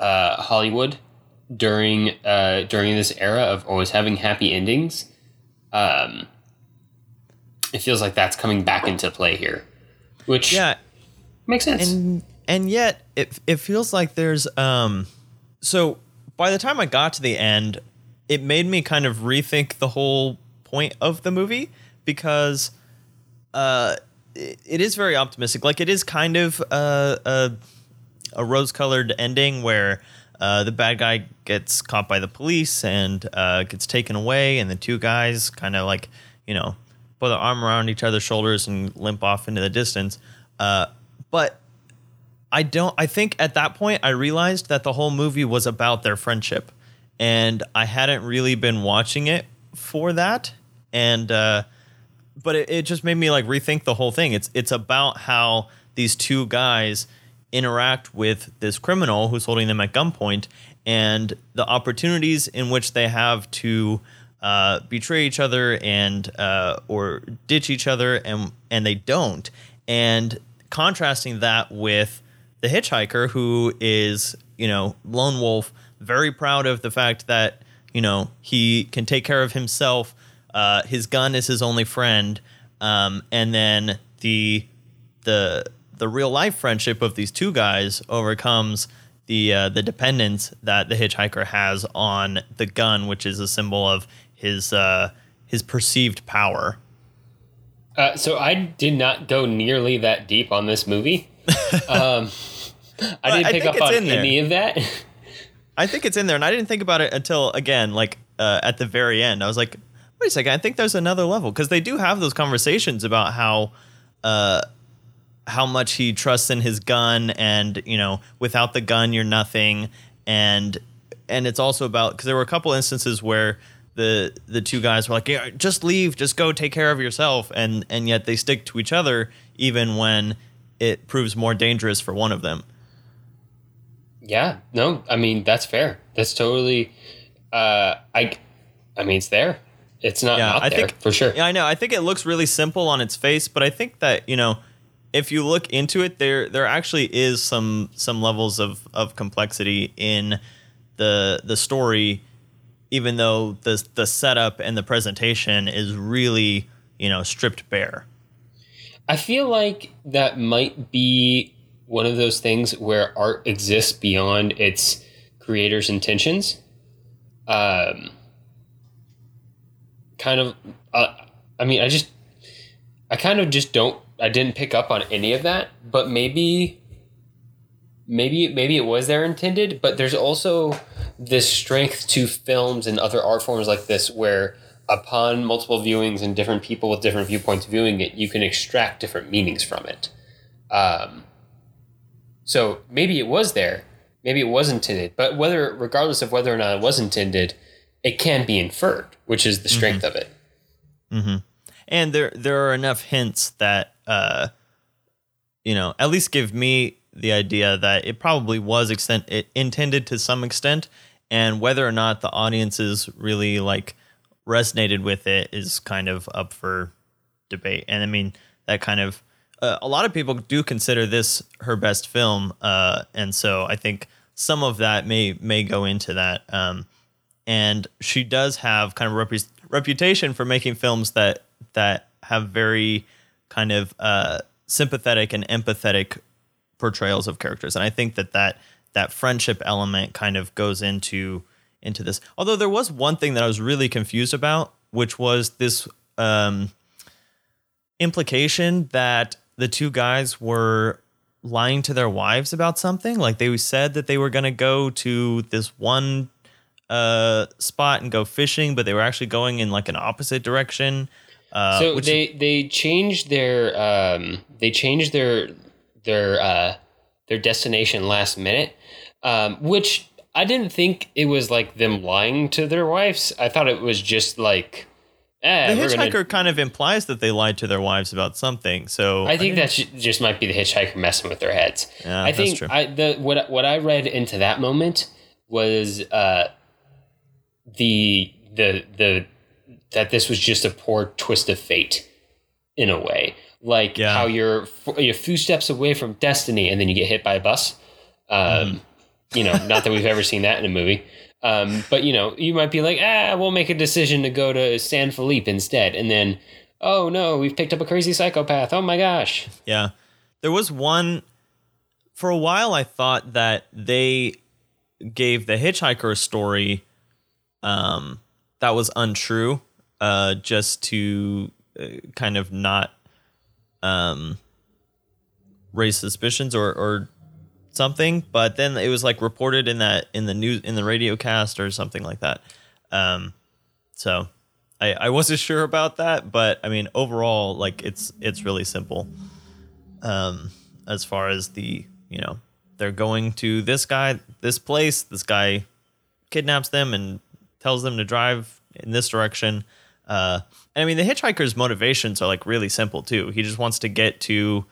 uh, Hollywood during uh, during this era of always having happy endings. Um, it feels like that's coming back into play here, which Yeah, makes sense. and and yet it it feels like there's um so by the time I got to the end, it made me kind of rethink the whole point of the movie because uh it, it is very optimistic. Like it is kind of a a, a rose-colored ending where uh, the bad guy gets caught by the police and uh, gets taken away, and the two guys kind of like, you know, put their arm around each other's shoulders and limp off into the distance. Uh, but I don't. I think at that point I realized that the whole movie was about their friendship, and I hadn't really been watching it for that. And uh, but it, it just made me like rethink the whole thing. It's it's about how these two guys interact with this criminal who's holding them at gunpoint, and the opportunities in which they have to uh, betray each other and uh, or ditch each other, and and they don't. And contrasting that with the hitchhiker who is you know lone wolf very proud of the fact that you know he can take care of himself uh, his gun is his only friend um, and then the the the real life friendship of these two guys overcomes the uh, the dependence that the hitchhiker has on the gun which is a symbol of his uh, his perceived power Uh, so I did not go nearly that deep on this movie. Um, I didn't pick think up on any of that. I think it's in there, and I didn't think about it until again, like uh, at the very end. I was like, wait a second, I think there's another level because they do have those conversations about how, uh, how much he trusts in his gun, and you know, without the gun, you're nothing, and and it's also about because there were a couple instances where the the two guys were like, yeah, just leave, just go take care of yourself, and and yet they stick to each other even when it proves more dangerous for one of them. yeah, no, I mean that's fair. That's totally. Uh, I, I mean it's there. It's not Yeah, out I there think- for sure. Yeah, I know. I think it looks really simple on its face, but I think that you know, if you look into it, there there actually is some some levels of of complexity in the the story, even though the the setup and the presentation is really you know stripped bare. I feel like that might be one of those things where art exists beyond its creator's intentions. Um, kind of, uh, I mean, I just, I kind of just don't, I didn't pick up on any of that, but maybe, maybe, maybe it was their intended, but there's also this strength to films and other art forms like this where upon multiple viewings and different people with different viewpoints viewing it, you can extract different meanings from it. Um, so maybe it was there, maybe it was intended, but whether, regardless of whether or not it was intended, it can be inferred, which is the strength of it. and there there are enough hints that uh you know at least give me the idea that it probably was extent it intended to some extent and whether or not the audiences really like resonated with it is kind of up for debate. And I mean, that kind of uh, a lot of people do consider this her best film, uh, and so I think some of that may may go into that. Um, and she does have kind of rep- reputation for making films that that have very kind of uh, sympathetic and empathetic portrayals of characters, and I think that that that friendship element kind of goes into into this. Although there was one thing that I was really confused about, which was this um, implication that the two guys were lying to their wives about something. Like they said that they were going to go to this one uh, spot and go fishing, but they were actually going in like an opposite direction. Uh, so they they changed their um, they changed their their uh, their destination last minute, um, which I didn't think it was like them lying to their wives. I thought it was just like Eh, the hitchhiker gonna... kind of implies that they lied to their wives about something. So I think I that just might be the hitchhiker messing with their heads. Yeah, I think I, the what what I read into that moment was uh, the the the that this was just a poor twist of fate in a way, like yeah. how you're you're a few steps away from destiny and then you get hit by a bus. Um, mm. You know, not that we've ever seen that in a movie. Um, but you know, you might be like, ah, we'll make a decision to go to San Felipe instead, and then, oh no, we've picked up a crazy psychopath. Oh my gosh. Yeah, there was one. For a while, I thought that they gave the hitchhiker a story um, that was untrue, uh, just to uh, kind of not um, raise suspicions or, or something, but then it was like reported in that in the news in the radio cast or something like that. Um, so I, I wasn't sure about that, but I mean overall, like it's it's really simple. Um, as far as the you know they're going to this guy, this place, this guy kidnaps them and tells them to drive in this direction. Uh, and I mean the hitchhiker's motivations are like really simple too. He just wants to get to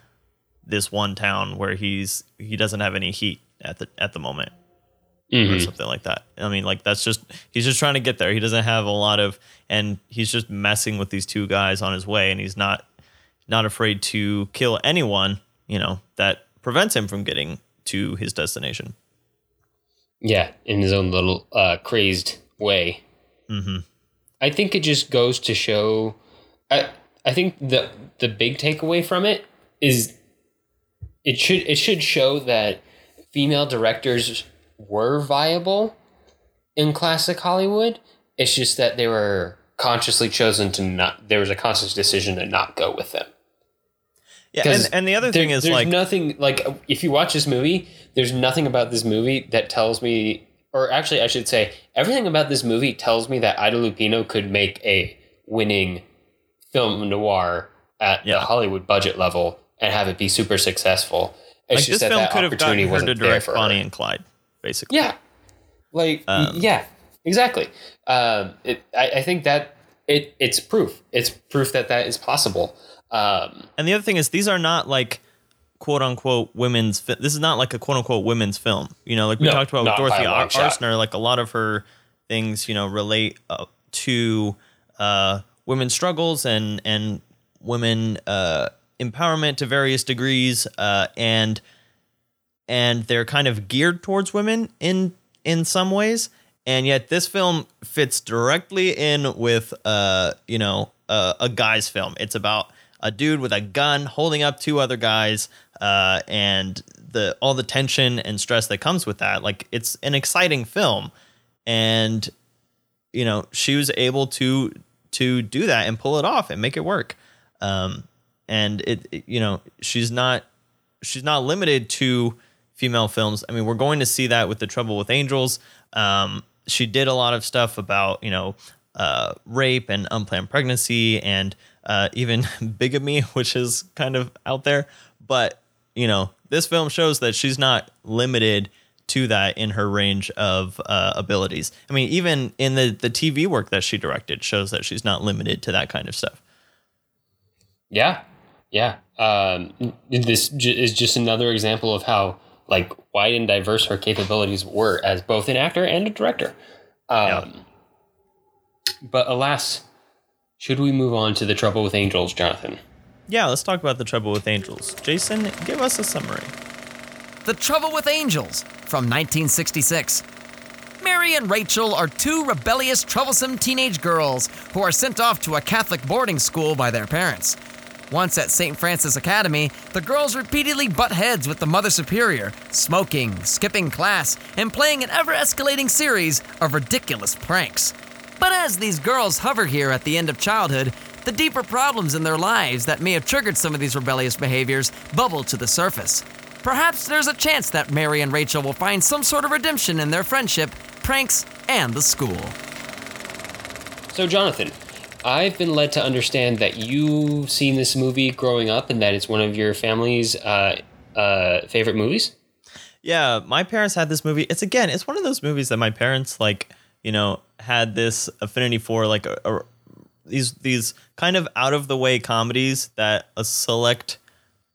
this one town where he's he doesn't have any heat at the at the moment mm-hmm. or something like that. I mean, like that's just he's just trying to get there. He doesn't have a lot of, and he's just messing with these two guys on his way, and he's not not afraid to kill anyone. You know that prevents him from getting to his destination. Yeah, in his own little uh, crazed way. Mm-hmm. I think it just goes to show. I I think the the big takeaway from it is it should it should show that female directors were viable in classic Hollywood. It's just that they were consciously chosen to not. There was a conscious decision to not go with them. Yeah, and, and the other thing is there's like nothing like if you watch this movie, there's nothing about this movie that tells me, or actually, I should say, everything about this movie tells me that Ida Lupino could make a winning film noir at yeah. the Hollywood budget level and have it be super successful. It's like just this film that could have gotten her to direct Bonnie her. and Clyde, basically. Yeah, like um, yeah, exactly. Um, it, I, I, think that it it's proof. It's proof that that is possible. Um, and the other thing is, these are not like quote unquote women's. Fi- this is not like a quote unquote women's film. You know, like we no, talked about with Dorothy Ar- Arzner. Like a lot of her things, you know, relate uh, to uh, women's struggles and and women. Uh, empowerment to various degrees, uh, and and they're kind of geared towards women in in some ways. And yet, this film fits directly in with, uh, you know, uh, a guy's film. It's about a dude with a gun holding up two other guys, uh, and the all the tension and stress that comes with that. Like, it's an exciting film, and you know, she was able to to do that and pull it off and make it work. Um, and it, it, you know she's not she's not limited to female films. I mean, we're going to see that with the Trouble with Angels. Um, she did a lot of stuff about you know uh, rape and unplanned pregnancy and uh, even bigamy, which is kind of out there. But you know, this film shows that she's not limited to that in her range of uh, abilities. I mean, even in the the TV work that she directed shows that she's not limited to that kind of stuff. Yeah, yeah, um, this is just another example of how like wide and diverse her capabilities were as both an actor and a director. Um, yeah. But alas, should we move on to the trouble with angels, Jonathan? Yeah, let's talk about the trouble with angels. Jason, give us a summary. The Trouble with Angels from 1966. Mary and Rachel are two rebellious, troublesome teenage girls who are sent off to a Catholic boarding school by their parents. Once at St. Francis Academy, the girls repeatedly butt heads with the Mother Superior, smoking, skipping class, and playing an ever escalating series of ridiculous pranks. But as these girls hover here at the end of childhood, the deeper problems in their lives that may have triggered some of these rebellious behaviors bubble to the surface. Perhaps there's a chance that Mary and Rachel will find some sort of redemption in their friendship, pranks, and the school. So, Jonathan, I've been led to understand that you've seen this movie growing up and that it's one of your family's uh, uh, favorite movies. Yeah, my parents had this movie. It's again, it's one of those movies that my parents like, you know, had this affinity for, like a, a these these kind of out of the way comedies that a select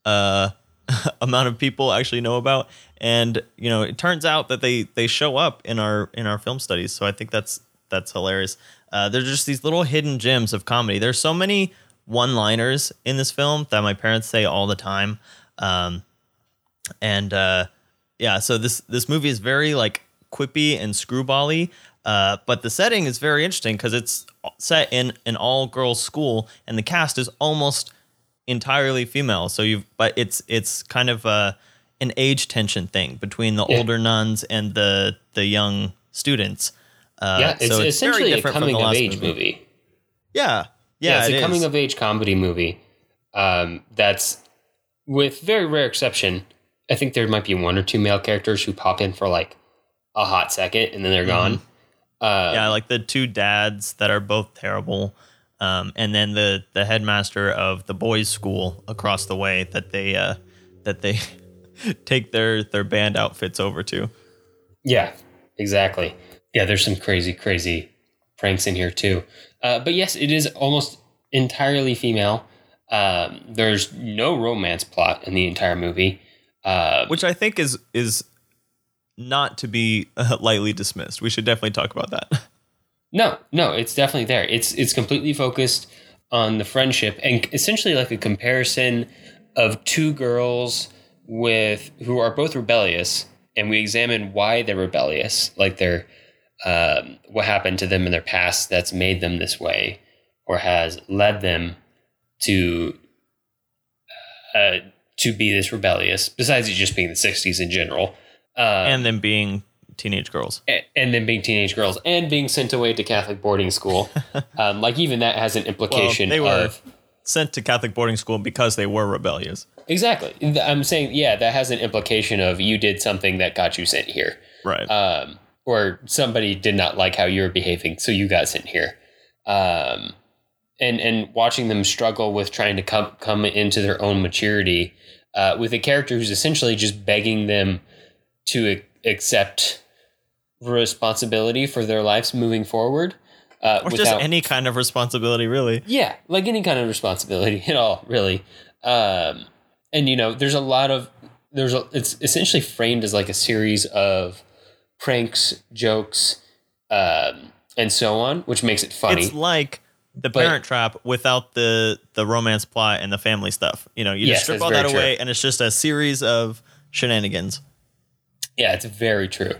uh amount of people actually know about. And you know it turns out that they they show up in our in our film studies. So i think that's that's hilarious. Uh there's just these little hidden gems of comedy. There's so many one liners in this film that my parents say all the time. Um and uh yeah so this this movie is very like quippy and screwbally uh, but the setting is very interesting because it's set in an all girls school and the cast is almost entirely female. So you've, but it's it's kind of uh, an age tension thing between the Yeah. older nuns and the the young students. Uh, yeah, it's so very essentially a coming of age movie. Yeah, yeah, it's it a is. coming of age comedy movie. Um, that's with very rare exception. I think there might be one or two male characters who pop in for like a hot second and then they're gone. Uh, yeah, like the two dads that are both terrible, um, and then the the headmaster of the boys' school across the way that they uh, that they take their their band outfits over to. Yeah, exactly. Yeah, there's some crazy, crazy pranks in here too. Uh, but yes, it is almost entirely female. Um, there's no romance plot in the entire movie. Uh, which I think is is not to be uh, lightly dismissed. We should definitely talk about that. no, no, it's definitely there. It's it's completely focused on the friendship and essentially like a comparison of two girls with who are both rebellious, and we examine why they're rebellious, like their um, what happened to them in their past that's made them this way, or has led them to uh, to be this rebellious. Besides it just being the '60s in general, um, and then being teenage girls. a- and then being teenage girls and being sent away to Catholic boarding school. um, like even that has an implication they were of sent to Catholic boarding school because they were rebellious. exactly. I'm saying yeah, that has an implication of you did something that got you sent here, Right. um, or somebody did not like how you were behaving, so you got sent here. Um, and and watching them struggle with trying to come come into their own maturity uh, with a character who's essentially just begging them to accept responsibility for their lives moving forward. Uh, or just any kind of responsibility, really. yeah, like any kind of responsibility at all, really. Um, and you know, there's a lot of there's a, it's essentially framed as like a series of pranks, jokes, um, and so on, which makes it funny. It's like the But- Parent Trap without the the romance plot and the family stuff. You know, you Yes, just strip all that very true. away, and it's just a series of shenanigans. Yeah, it's very true.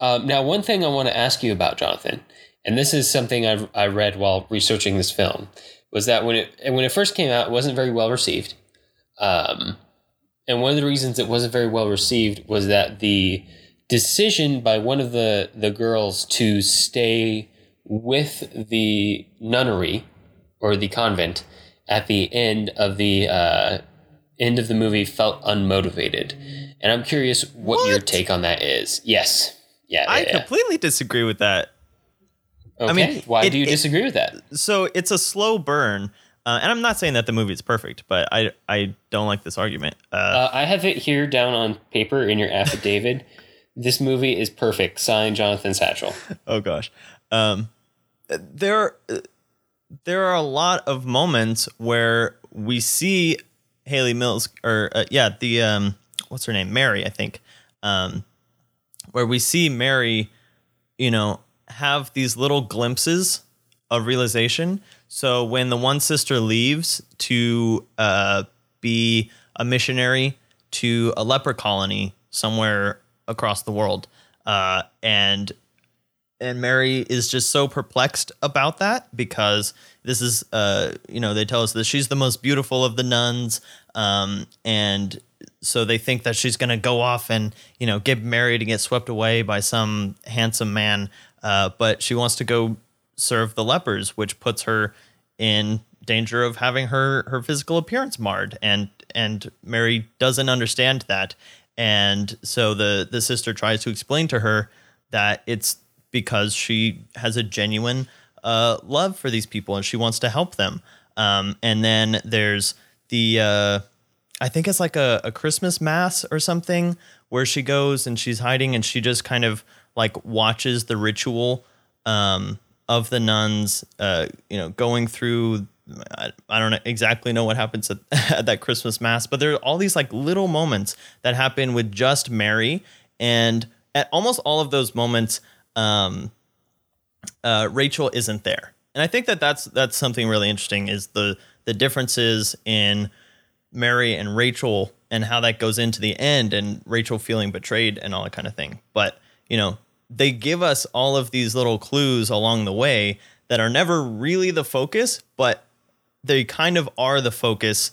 Um, now, one thing I want to ask you about, Jonathan, and this is something I I read while researching this film, was that when it when it first came out, it wasn't very well received. Um, and one of the reasons it wasn't very well received was that the decision by one of the the girls to stay with the nunnery or the convent at the end of the uh, end of the movie felt unmotivated. And I'm curious what, your take on that is. Yes. Yeah. I yeah, yeah. completely disagree with that. Okay. mean, why it- do you it- disagree with that? So it's a slow burn, uh, and I'm not saying that the movie is perfect, but I I don't like this argument. Uh, Uh, I have it here down on paper in your affidavit. this movie is perfect. Signed, Jonathan Satchel. oh gosh, um, there there are a lot of moments where we see Hayley Mills, or uh, yeah, the um, what's her name, Mary, I think, um, where we see Mary, you know, have these little glimpses of realization. So when the one sister leaves to uh, be a missionary to a leper colony somewhere across the world, uh, and and Mary is just so perplexed about that because this is, uh, you know, they tell us that she's the most beautiful of the nuns, um, and so they think that she's going to go off and you know get married and get swept away by some handsome man, uh, but she wants to go serve the lepers, which puts her in danger of having her her physical appearance marred, and and Mary doesn't understand that, and so the the sister tries to explain to her that it's because she has a genuine uh, love for these people and she wants to help them. Um, and then there's the, uh, I think it's like a, a Christmas mass or something where she goes and she's hiding and she just kind of like watches the ritual um, of the nuns, uh, you know, going through. I, I don't exactly know what happens at, at that Christmas mass, but there are all these like little moments that happen with just Mary, and at almost all of those moments, um, uh, Rachel isn't there, and I think that that's that's something really interesting is the the differences in Mary and Rachel and how that goes into the end and Rachel feeling betrayed and all that kind of thing. But you know, they give us all of these little clues along the way that are never really the focus, but they kind of are the focus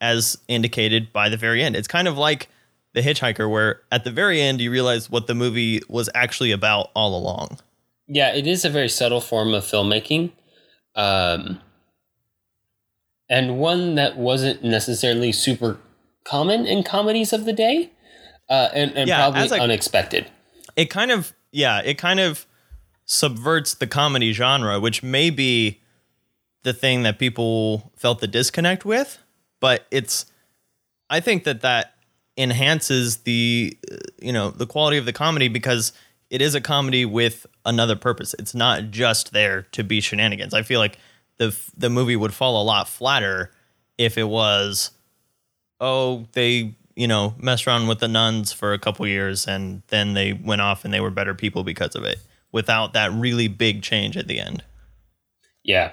as indicated by the very end. It's kind of like the Hitchhiker, where at the very end you realize what the movie was actually about all along. Yeah, it is a very subtle form of filmmaking, um, and one that wasn't necessarily super common in comedies of the day, uh, and, and Yeah, probably a- unexpected. It kind of, yeah, it kind of subverts the comedy genre, which may be the thing that people felt the disconnect with, but it's, I think that that enhances the, uh, you know, the quality of the comedy because it is a comedy with another purpose. It's not just there to be shenanigans. I feel like the the movie would fall a lot flatter if it was oh, they, you know, messed around with the nuns for a couple years and then they went off and they were better people because of it without that really big change at the end. Yeah,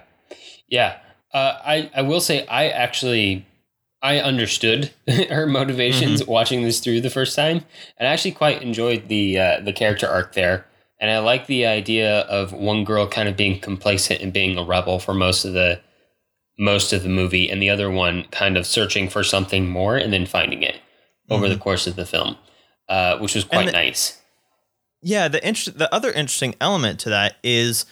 yeah. Uh, I I will say I actually I understood her motivations watching this through the first time, and I actually quite enjoyed the uh, the character arc there. And I like the idea of one girl kind of being complacent and being a rebel for most of the most of the movie, and the other one kind of searching for something more and then finding it over the course of the film, uh, which was quite the- nice. Yeah, the inter- the other interesting element to that is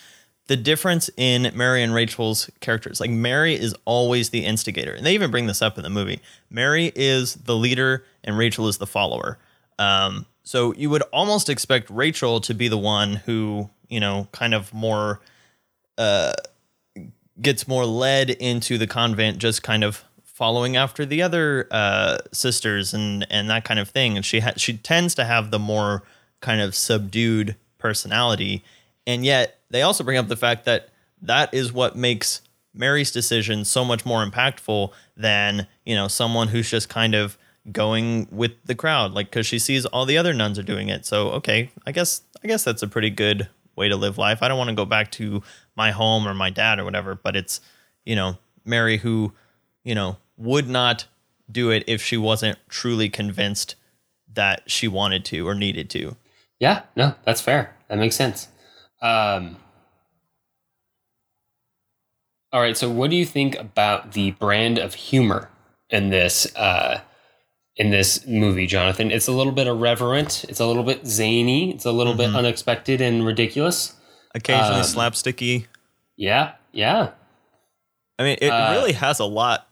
the difference in Mary and Rachel's characters. Like Mary is always the instigator, and they even bring this up in the movie. Mary is the leader, and Rachel is the follower. Um, so you would almost expect Rachel to be the one who, you know, kind of more uh, gets more led into the convent, just kind of following after the other uh, sisters and and that kind of thing. And she ha- she tends to have the more kind of subdued personality, and yet they also bring up the fact that that is what makes Mary's decision so much more impactful than you know someone who's just kind of going with the crowd like because she sees all the other nuns are doing it so okay i guess i guess that's a pretty good way to live life i don't want to go back to my home or my dad or whatever but it's you know mary who you know would not do it if she wasn't truly convinced that she wanted to or needed to Yeah, no, that's fair. That makes sense. Um, all right, so what do you think about the brand of humor in this uh, in this movie, Jonathan? It's a little bit irreverent. It's a little bit zany. It's a little bit unexpected and ridiculous. occasionally Um, slapsticky Yeah, yeah, I mean, it Uh, really has a lot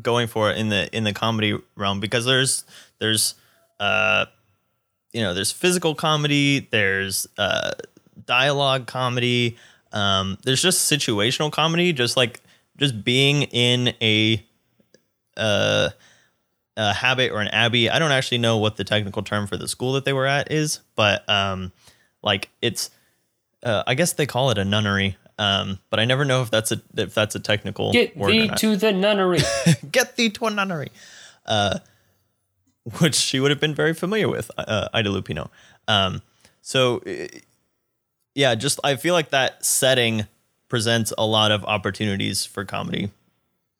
going for it in the in the comedy realm because there's there's uh you know there's physical comedy, there's uh dialogue comedy, um there's just situational comedy, just like just being in a uh a habit or an abbey. I don't actually know what the technical term for the school that they were at is, but um like it's uh, I guess they call it a nunnery. Um, but I never know if that's a if that's a technical get thee to the nunnery. get thee to a nunnery, uh, which she would have been very familiar with, uh, Ida Lupino. Um, so, uh, yeah, just I feel like that setting presents a lot of opportunities for comedy.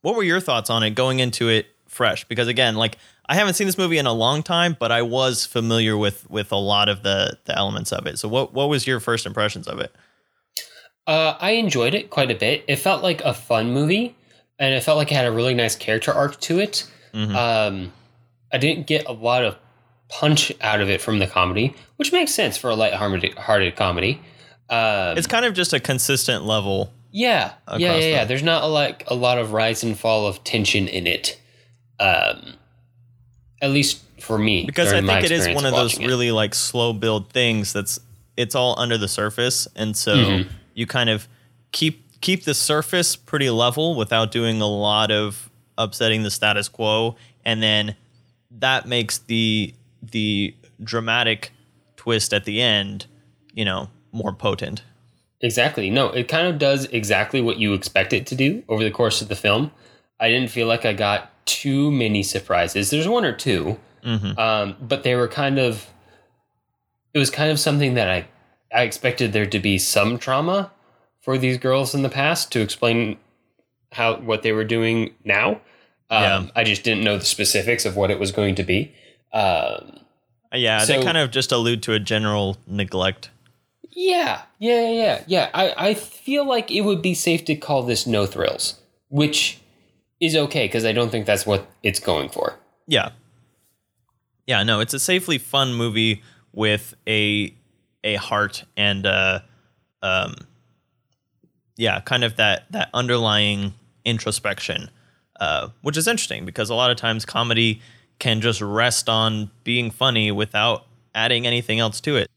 What were your thoughts on it going into it fresh? Because again, like I haven't seen this movie in a long time, but I was familiar with with a lot of the the elements of it. So what what was your first impressions of it? Uh, I enjoyed it quite a bit. It felt like a fun movie, and it felt like it had a really nice character arc to it. Mhm. Um, I didn't get a lot of punch out of it from the comedy, which makes sense for a light-hearted comedy. Um, It's kind of just a consistent level. yeah, yeah, yeah, yeah. the- There's not a, like a lot of rise and fall of tension in it. Um, at least for me, because I think it is one of those it. really like slow build things that's it's all under the surface and so Mm-hmm. you kind of keep keep the surface pretty level without doing a lot of upsetting the status quo and then that makes the the dramatic twist at the end you know more potent Exactly. No, it kind of does exactly what you expect it to do over the course of the film. I didn't feel like I got too many surprises. There's one or 2 um, but they were kind of. It was kind of something that I, I expected there to be some trauma for these girls in the past to explain how what they were doing now. Um, Yeah. I just didn't know the specifics of what it was going to be. Um, yeah they So- kind of just allude to a general neglect Yeah, yeah, yeah, yeah. yeah. I, I feel like it would be safe to call this no thrills, which is okay because I don't think that's what it's going for. Yeah. Yeah, no, it's a safely fun movie with a a heart and uh um yeah, kind of that that underlying introspection. Uh which is interesting because a lot of times comedy can just rest on being funny without adding anything else to it.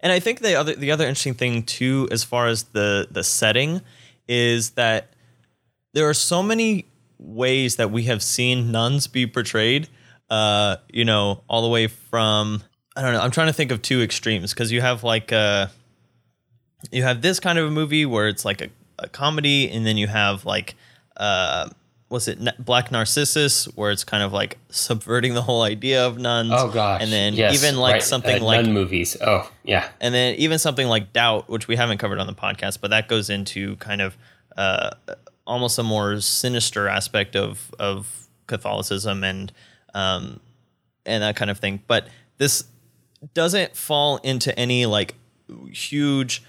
And I think the other the other interesting thing too as far as the the setting is that there are so many ways that we have seen nuns be portrayed. Uh, you know, all the way from I don't know. I'm trying to think of two extremes because you have like uh, you have this kind of a movie where it's like a, a comedy, and then you have like uh, what's it, Black Narcissus, where it's kind of like subverting the whole idea of nuns. Oh gosh, and then Yes, even like right, something uh, like nun movies. Oh yeah, and then even something like doubt, which we haven't covered on the podcast, but that goes into kind of uh, almost a more sinister aspect of of Catholicism and um, and that kind of thing. But this doesn't fall into any like huge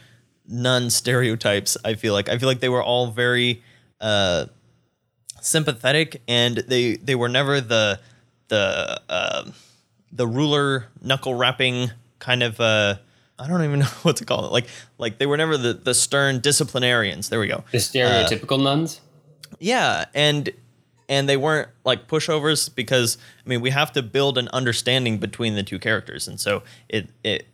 nun stereotypes. I feel like I feel like they were all very uh, sympathetic, and they they were never the the uh, the ruler knuckle rapping kind of uh I don't even know what to call it. Like like they were never the the stern disciplinarians. There we go. the stereotypical nuns. Yeah, and and they weren't like pushovers because I mean we have to build an understanding between the two characters, and so it it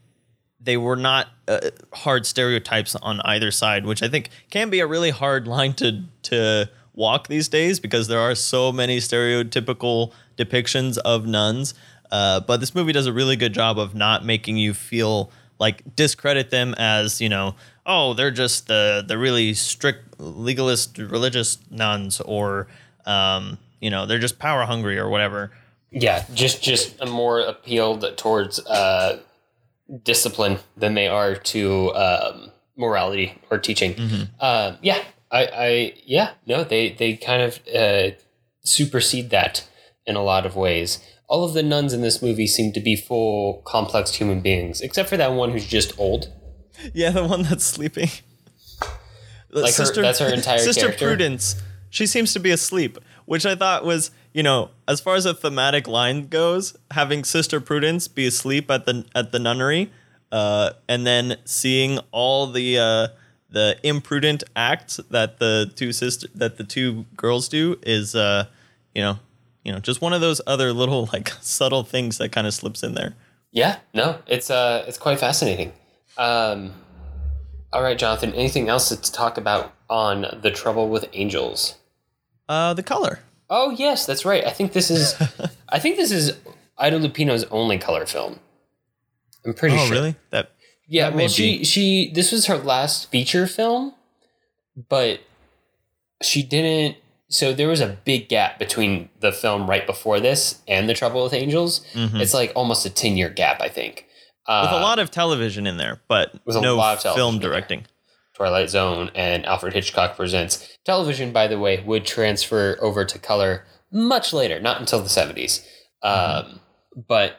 they were not uh, hard stereotypes on either side, which I think can be a really hard line to to walk these days because there are so many stereotypical depictions of nuns. Uh, but this movie does a really good job of not making you feel like discredit them as you know oh they're just the the really strict legalist religious nuns or um, you know they're just power hungry or whatever. Yeah, just just more appealed towards uh, discipline than they are to um, morality or teaching. Uh, yeah, I, I yeah no they they kind of uh, supersede that in a lot of ways. All of the nuns in this movie seem to be full complex human beings, except for that one who's just old. Yeah, the one that's sleeping. Like her- that's her entire Sister character? Prudence. She seems to be asleep, which I thought was, you know, as far as a thematic line goes, having Sister Prudence be asleep at the at the nunnery, uh, and then seeing all the uh, the imprudent acts that the two sister that the two girls do is, uh, you know, you know, just one of those other little like subtle things that kind of slips in there. Yeah, no, it's uh, it's quite fascinating. Um, all right, Jonathan. Anything else to talk about on the Trouble with Angels? Uh, the color. Oh yes, that's right. I think this is, I think this is Ida Lupino's only color film. I'm pretty sure. Oh, sure. really? That Yeah. That Well, she she this was her last feature film, but she didn't. So there was a big gap between the film right before this and the Trouble with Angels. Mhm. It's like almost a ten year gap, I think. with Uh, a lot of television in there, but with a no lot of film directing. Twilight Zone and Alfred Hitchcock Presents. Television, by the way, would transfer over to color much later, not until the 70s. Um, but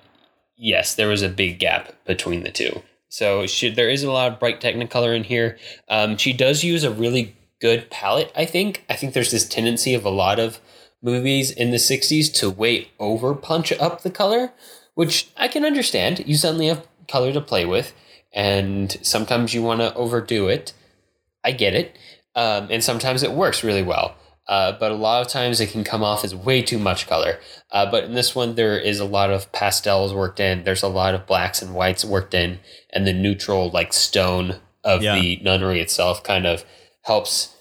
yes, there was a big gap between the two. So she, there is a lot of bright Technicolor in here. Um, she does use a really good palette, I think. I think there's this tendency of a lot of movies in the 60s to way over punch up the color, which I can understand. You suddenly have color to play with, and sometimes you want to overdo it. I get it. Um, and sometimes it works really well. Uh, but a lot of times it can come off as way too much color. Uh, but in this one, there is a lot of pastels worked in. There's a lot of blacks and whites worked in, and the neutral like stone of Yeah. the nunnery itself kind of helps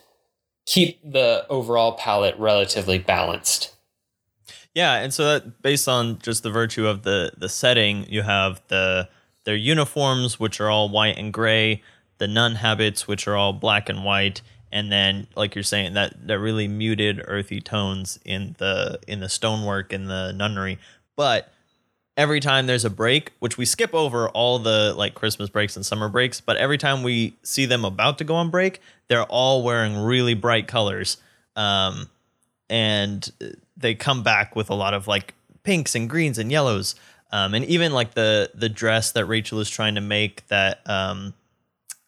keep the overall palette relatively balanced. Yeah, and so that based on just the virtue of the the setting, you have the their uniforms, which are all white and gray, the nun habits, which are all black and white, and then like you're saying that that really muted earthy tones in the in the stonework in the nunnery. But every time there's a break, which we skip over all the like Christmas breaks and summer breaks, but every time we see them about to go on break, they're all wearing really bright colors. Um, and they come back with a lot of like pinks and greens and yellows. Um, and even like the the dress that Rachel is trying to make that um,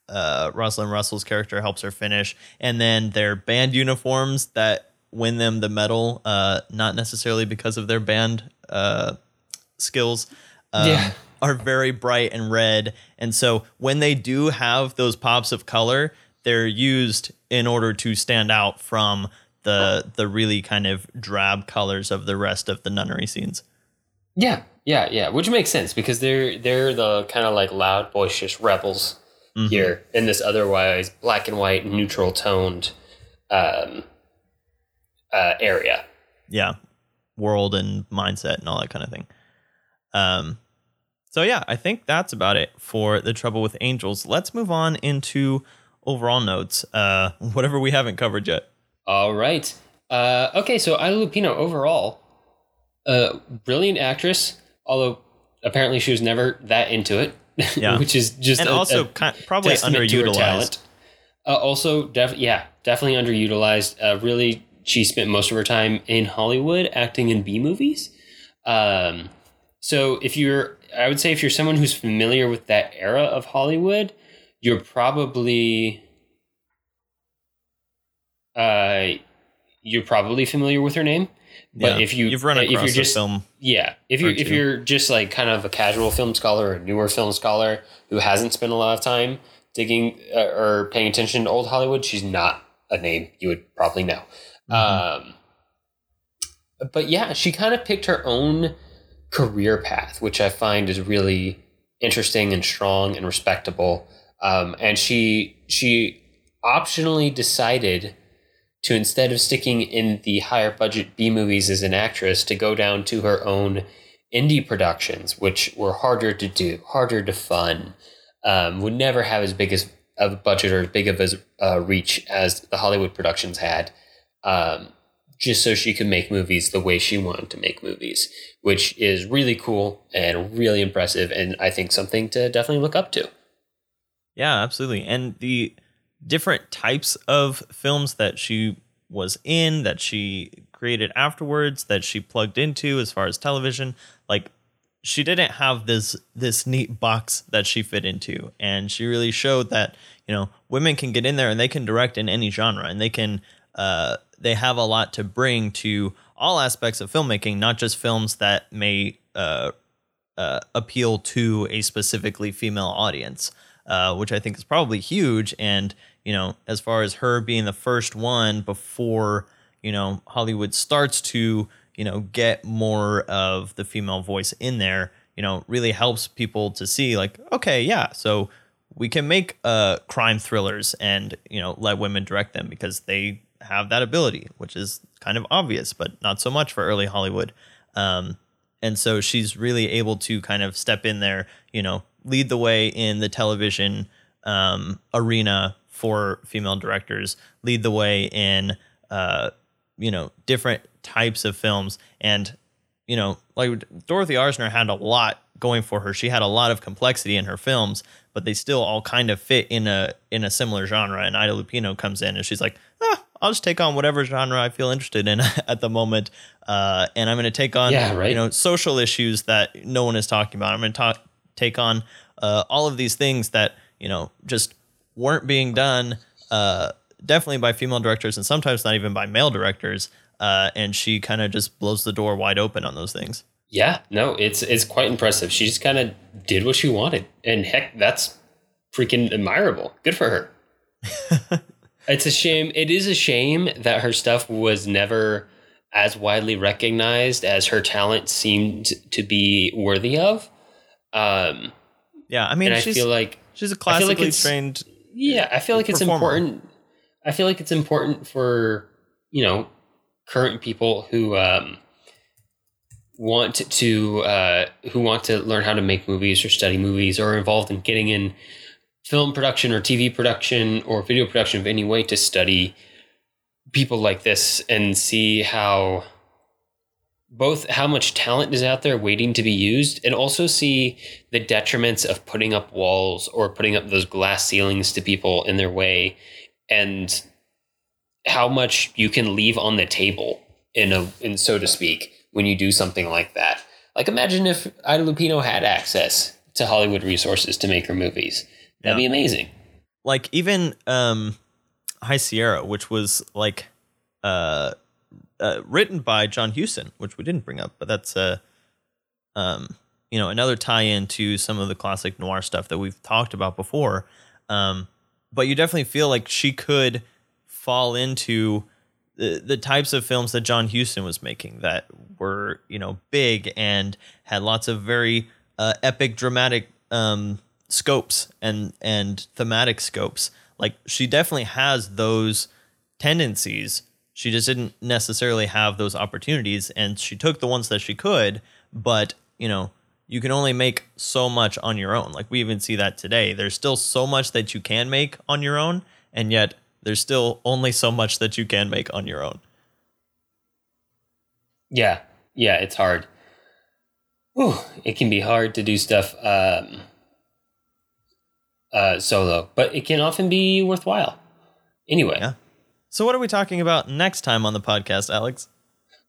uh, Rosalind Russell's character helps her finish, and then their band uniforms that win them the medal, uh, not necessarily because of their band uh, skills, um, Yeah. are very bright and red. And so when they do have those pops of color, they're used in order to stand out from the the really kind of drab colors of the rest of the nunnery scenes. Yeah, yeah, yeah. Which makes sense because they're they're the kind of like loud, boisterous rebels here in this otherwise black and white, neutral toned um, uh, area. yeah, world and mindset and all that kind of thing. Um, so yeah, I think that's about it for the trouble with angels. Let's move on into overall notes. Uh, whatever we haven't covered yet. All right. Uh, okay, so Ida Lupino overall, uh, brilliant actress. Although apparently she was never that into it. Yeah. which is just and a- also a ki- probably testament to her underutilized. talent. Uh, also, def- yeah, definitely underutilized. Uh, really, she spent most of her time in Hollywood acting in B movies. Um, so, if you're, I would say, if you're someone who's familiar with that era of Hollywood, you're probably, uh, you're probably familiar with her name. But Yeah, if you, you've run across if you're a just film, yeah, if you if you're just like kind of a casual film scholar or a newer film scholar who hasn't spent a lot of time digging uh, or paying attention to old Hollywood, she's not a name you would probably know. Um, but yeah, she kind of picked her own career path, which I find is really interesting and strong and respectable. Um, and she she optionally decided to instead of sticking in the higher budget B movies as an actress, to go down to her own indie productions, which were harder to do, harder to fund, um, would never have as big as of a budget or as big of a uh, reach as the Hollywood productions had. Um, just so she could make movies the way she wanted to make movies, which is really cool and really impressive, and I think something to definitely look up to. Yeah, absolutely. And the different types of films that she was in, that she created afterwards, that she plugged into as far as television, like she didn't have this this neat box that she fit into. And she really showed that, you know, women can get in there and they can direct in any genre and they can uh they have a lot to bring to all aspects of filmmaking, not just films that may uh uh, appeal to a specifically female audience, uh, which I think is probably huge. And you know, as far as her being the first one before you know Hollywood starts to you know get more of the female voice in there, you know, really helps people to see like, okay, yeah, so we can make uh crime thrillers and you know let women direct them because they have that ability, which is kind of obvious, but not so much for early Hollywood. Um, and so she's really able to kind of step in there, you know, lead the way in the television um, arena for female directors, lead the way in, uh, you know, different types of films. And, you know, like Dorothy Arzner had a lot going for her. She had a lot of complexity in her films, but they still all kind of fit in a in a similar genre. And Ida Lupino comes in and she's like, ah, I'll just take on whatever genre I feel interested in at the moment, uh, and I'm going to take on Yeah, right. you know social issues that no one is talking about. I'm going to talk take on uh, all of these things that you know just weren't being done. Uh, definitely by female directors and sometimes not even by male directors. Uh, and she kind of just blows the door wide open on those things. Yeah, no, it's it's quite impressive. She just kind of did what she wanted, and heck, that's freaking admirable. Good for her. it's a shame. It is a shame that her stuff was never as widely recognized as her talent seemed to be worthy of. Um, Yeah, I mean, I feel like she's a like classically it's- trained. yeah, I feel like it's important. I feel like it's important for you know current people who um, want to uh, who want to learn how to make movies or study movies or are involved in getting in film production or TV production or video production of any way to study people like this and see how both how much talent is out there waiting to be used and also see the detriments of putting up walls or putting up those glass ceilings to people in their way and how much you can leave on the table in a in so to speak when you do something like that. Like imagine if Ida Lupino had access to Hollywood resources to make her movies that'd be amazing like even um High Sierra, which was like uh, uh written by John Huston, which we didn't bring up, but that's uh um you know another tie-in to some of the classic noir stuff that we've talked about before. Um but you definitely feel like she could fall into the, the types of films that John Huston was making that were, you know, big and had lots of very uh, epic, dramatic um, scopes and and thematic scopes. Like she definitely has those tendencies. She just didn't necessarily have those opportunities, and she took the ones that she could. But you know, you can only make so much on your own. Like we even see that today. There's still so much that you can make on your own, and yet there's still only so much that you can make on your own. Yeah, yeah, it's hard. Whew, it can be hard to do stuff um, uh, solo, but it can often be worthwhile. Anyway, Yeah. So what are we talking about next time on the podcast, Alex?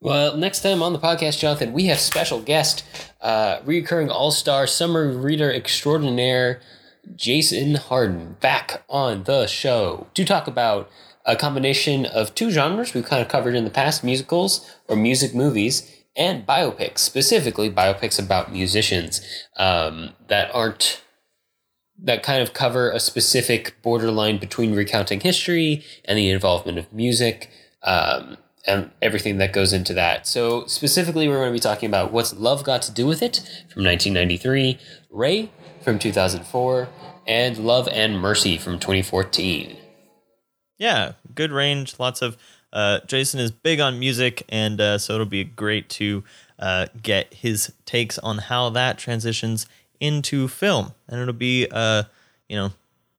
well, next time on the podcast, Jonathan, we have special guest, uh, recurring all star summer reader extraordinaire, Jason Harden, back on the show to talk about a combination of two genres we've kind of covered in the past musicals or music movies and biopics, specifically biopics about musicians um, that aren't that kind of cover a specific borderline between recounting history and the involvement of music um, and everything that goes into that. So, specifically, we're going to be talking about What's Love Got to Do with It from 1993, Ray from 2004, and Love and Mercy from 2014. Yeah, good range. Lots of. Uh, Jason is big on music, and uh, so it'll be great to uh, get his takes on how that transitions into film, and it'll be, uh, you know,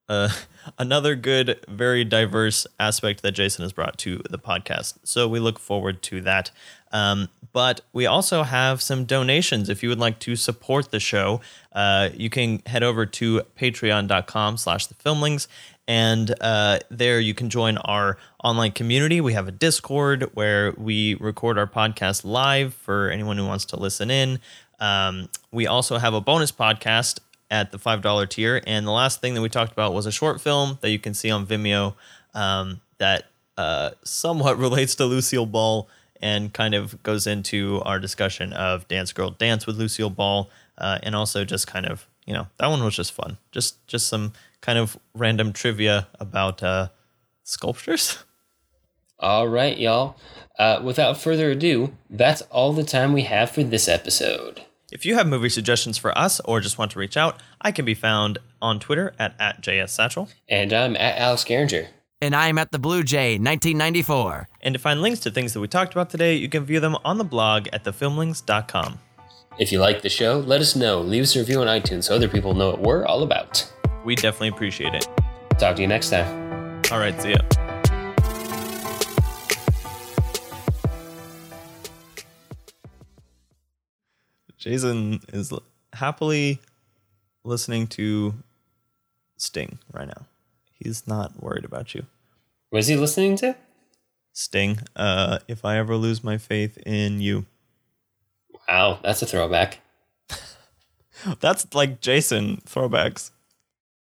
uh, another good, very diverse aspect that Jason has brought to the podcast. So we look forward to that. Um, but we also have some donations. If you would like to support the show, uh, you can head over to patreon.com slash the filmlings. And uh, there you can join our online community. We have a Discord where we record our podcast live for anyone who wants to listen in. Um, we also have a bonus podcast at the $5 tier. And the last thing that we talked about was a short film that you can see on Vimeo um, that uh, somewhat relates to Lucille Ball and kind of goes into our discussion of Dance Girl Dance with Lucille Ball. Uh, and also just kind of, you know, that one was just fun. Just just some kind of random trivia about uh, sculptures. All right, y'all. Uh, without further ado, that's all the time we have for this episode. If you have movie suggestions for us or just want to reach out, I can be found on Twitter at, at JSSatchel. And I'm at Alex Garinger. And I'm at the Blue Jay 1994. And to find links to things that we talked about today, you can view them on the blog at thefilmlings.com. If you like the show, let us know. Leave us a review on iTunes so other people know what we're all about. We definitely appreciate it. Talk to you next time. All right, see ya. Jason is happily listening to Sting right now. He's not worried about you. Was he listening to? Sting, uh, if I ever lose my faith in you. Wow, that's a throwback. That's like Jason throwbacks.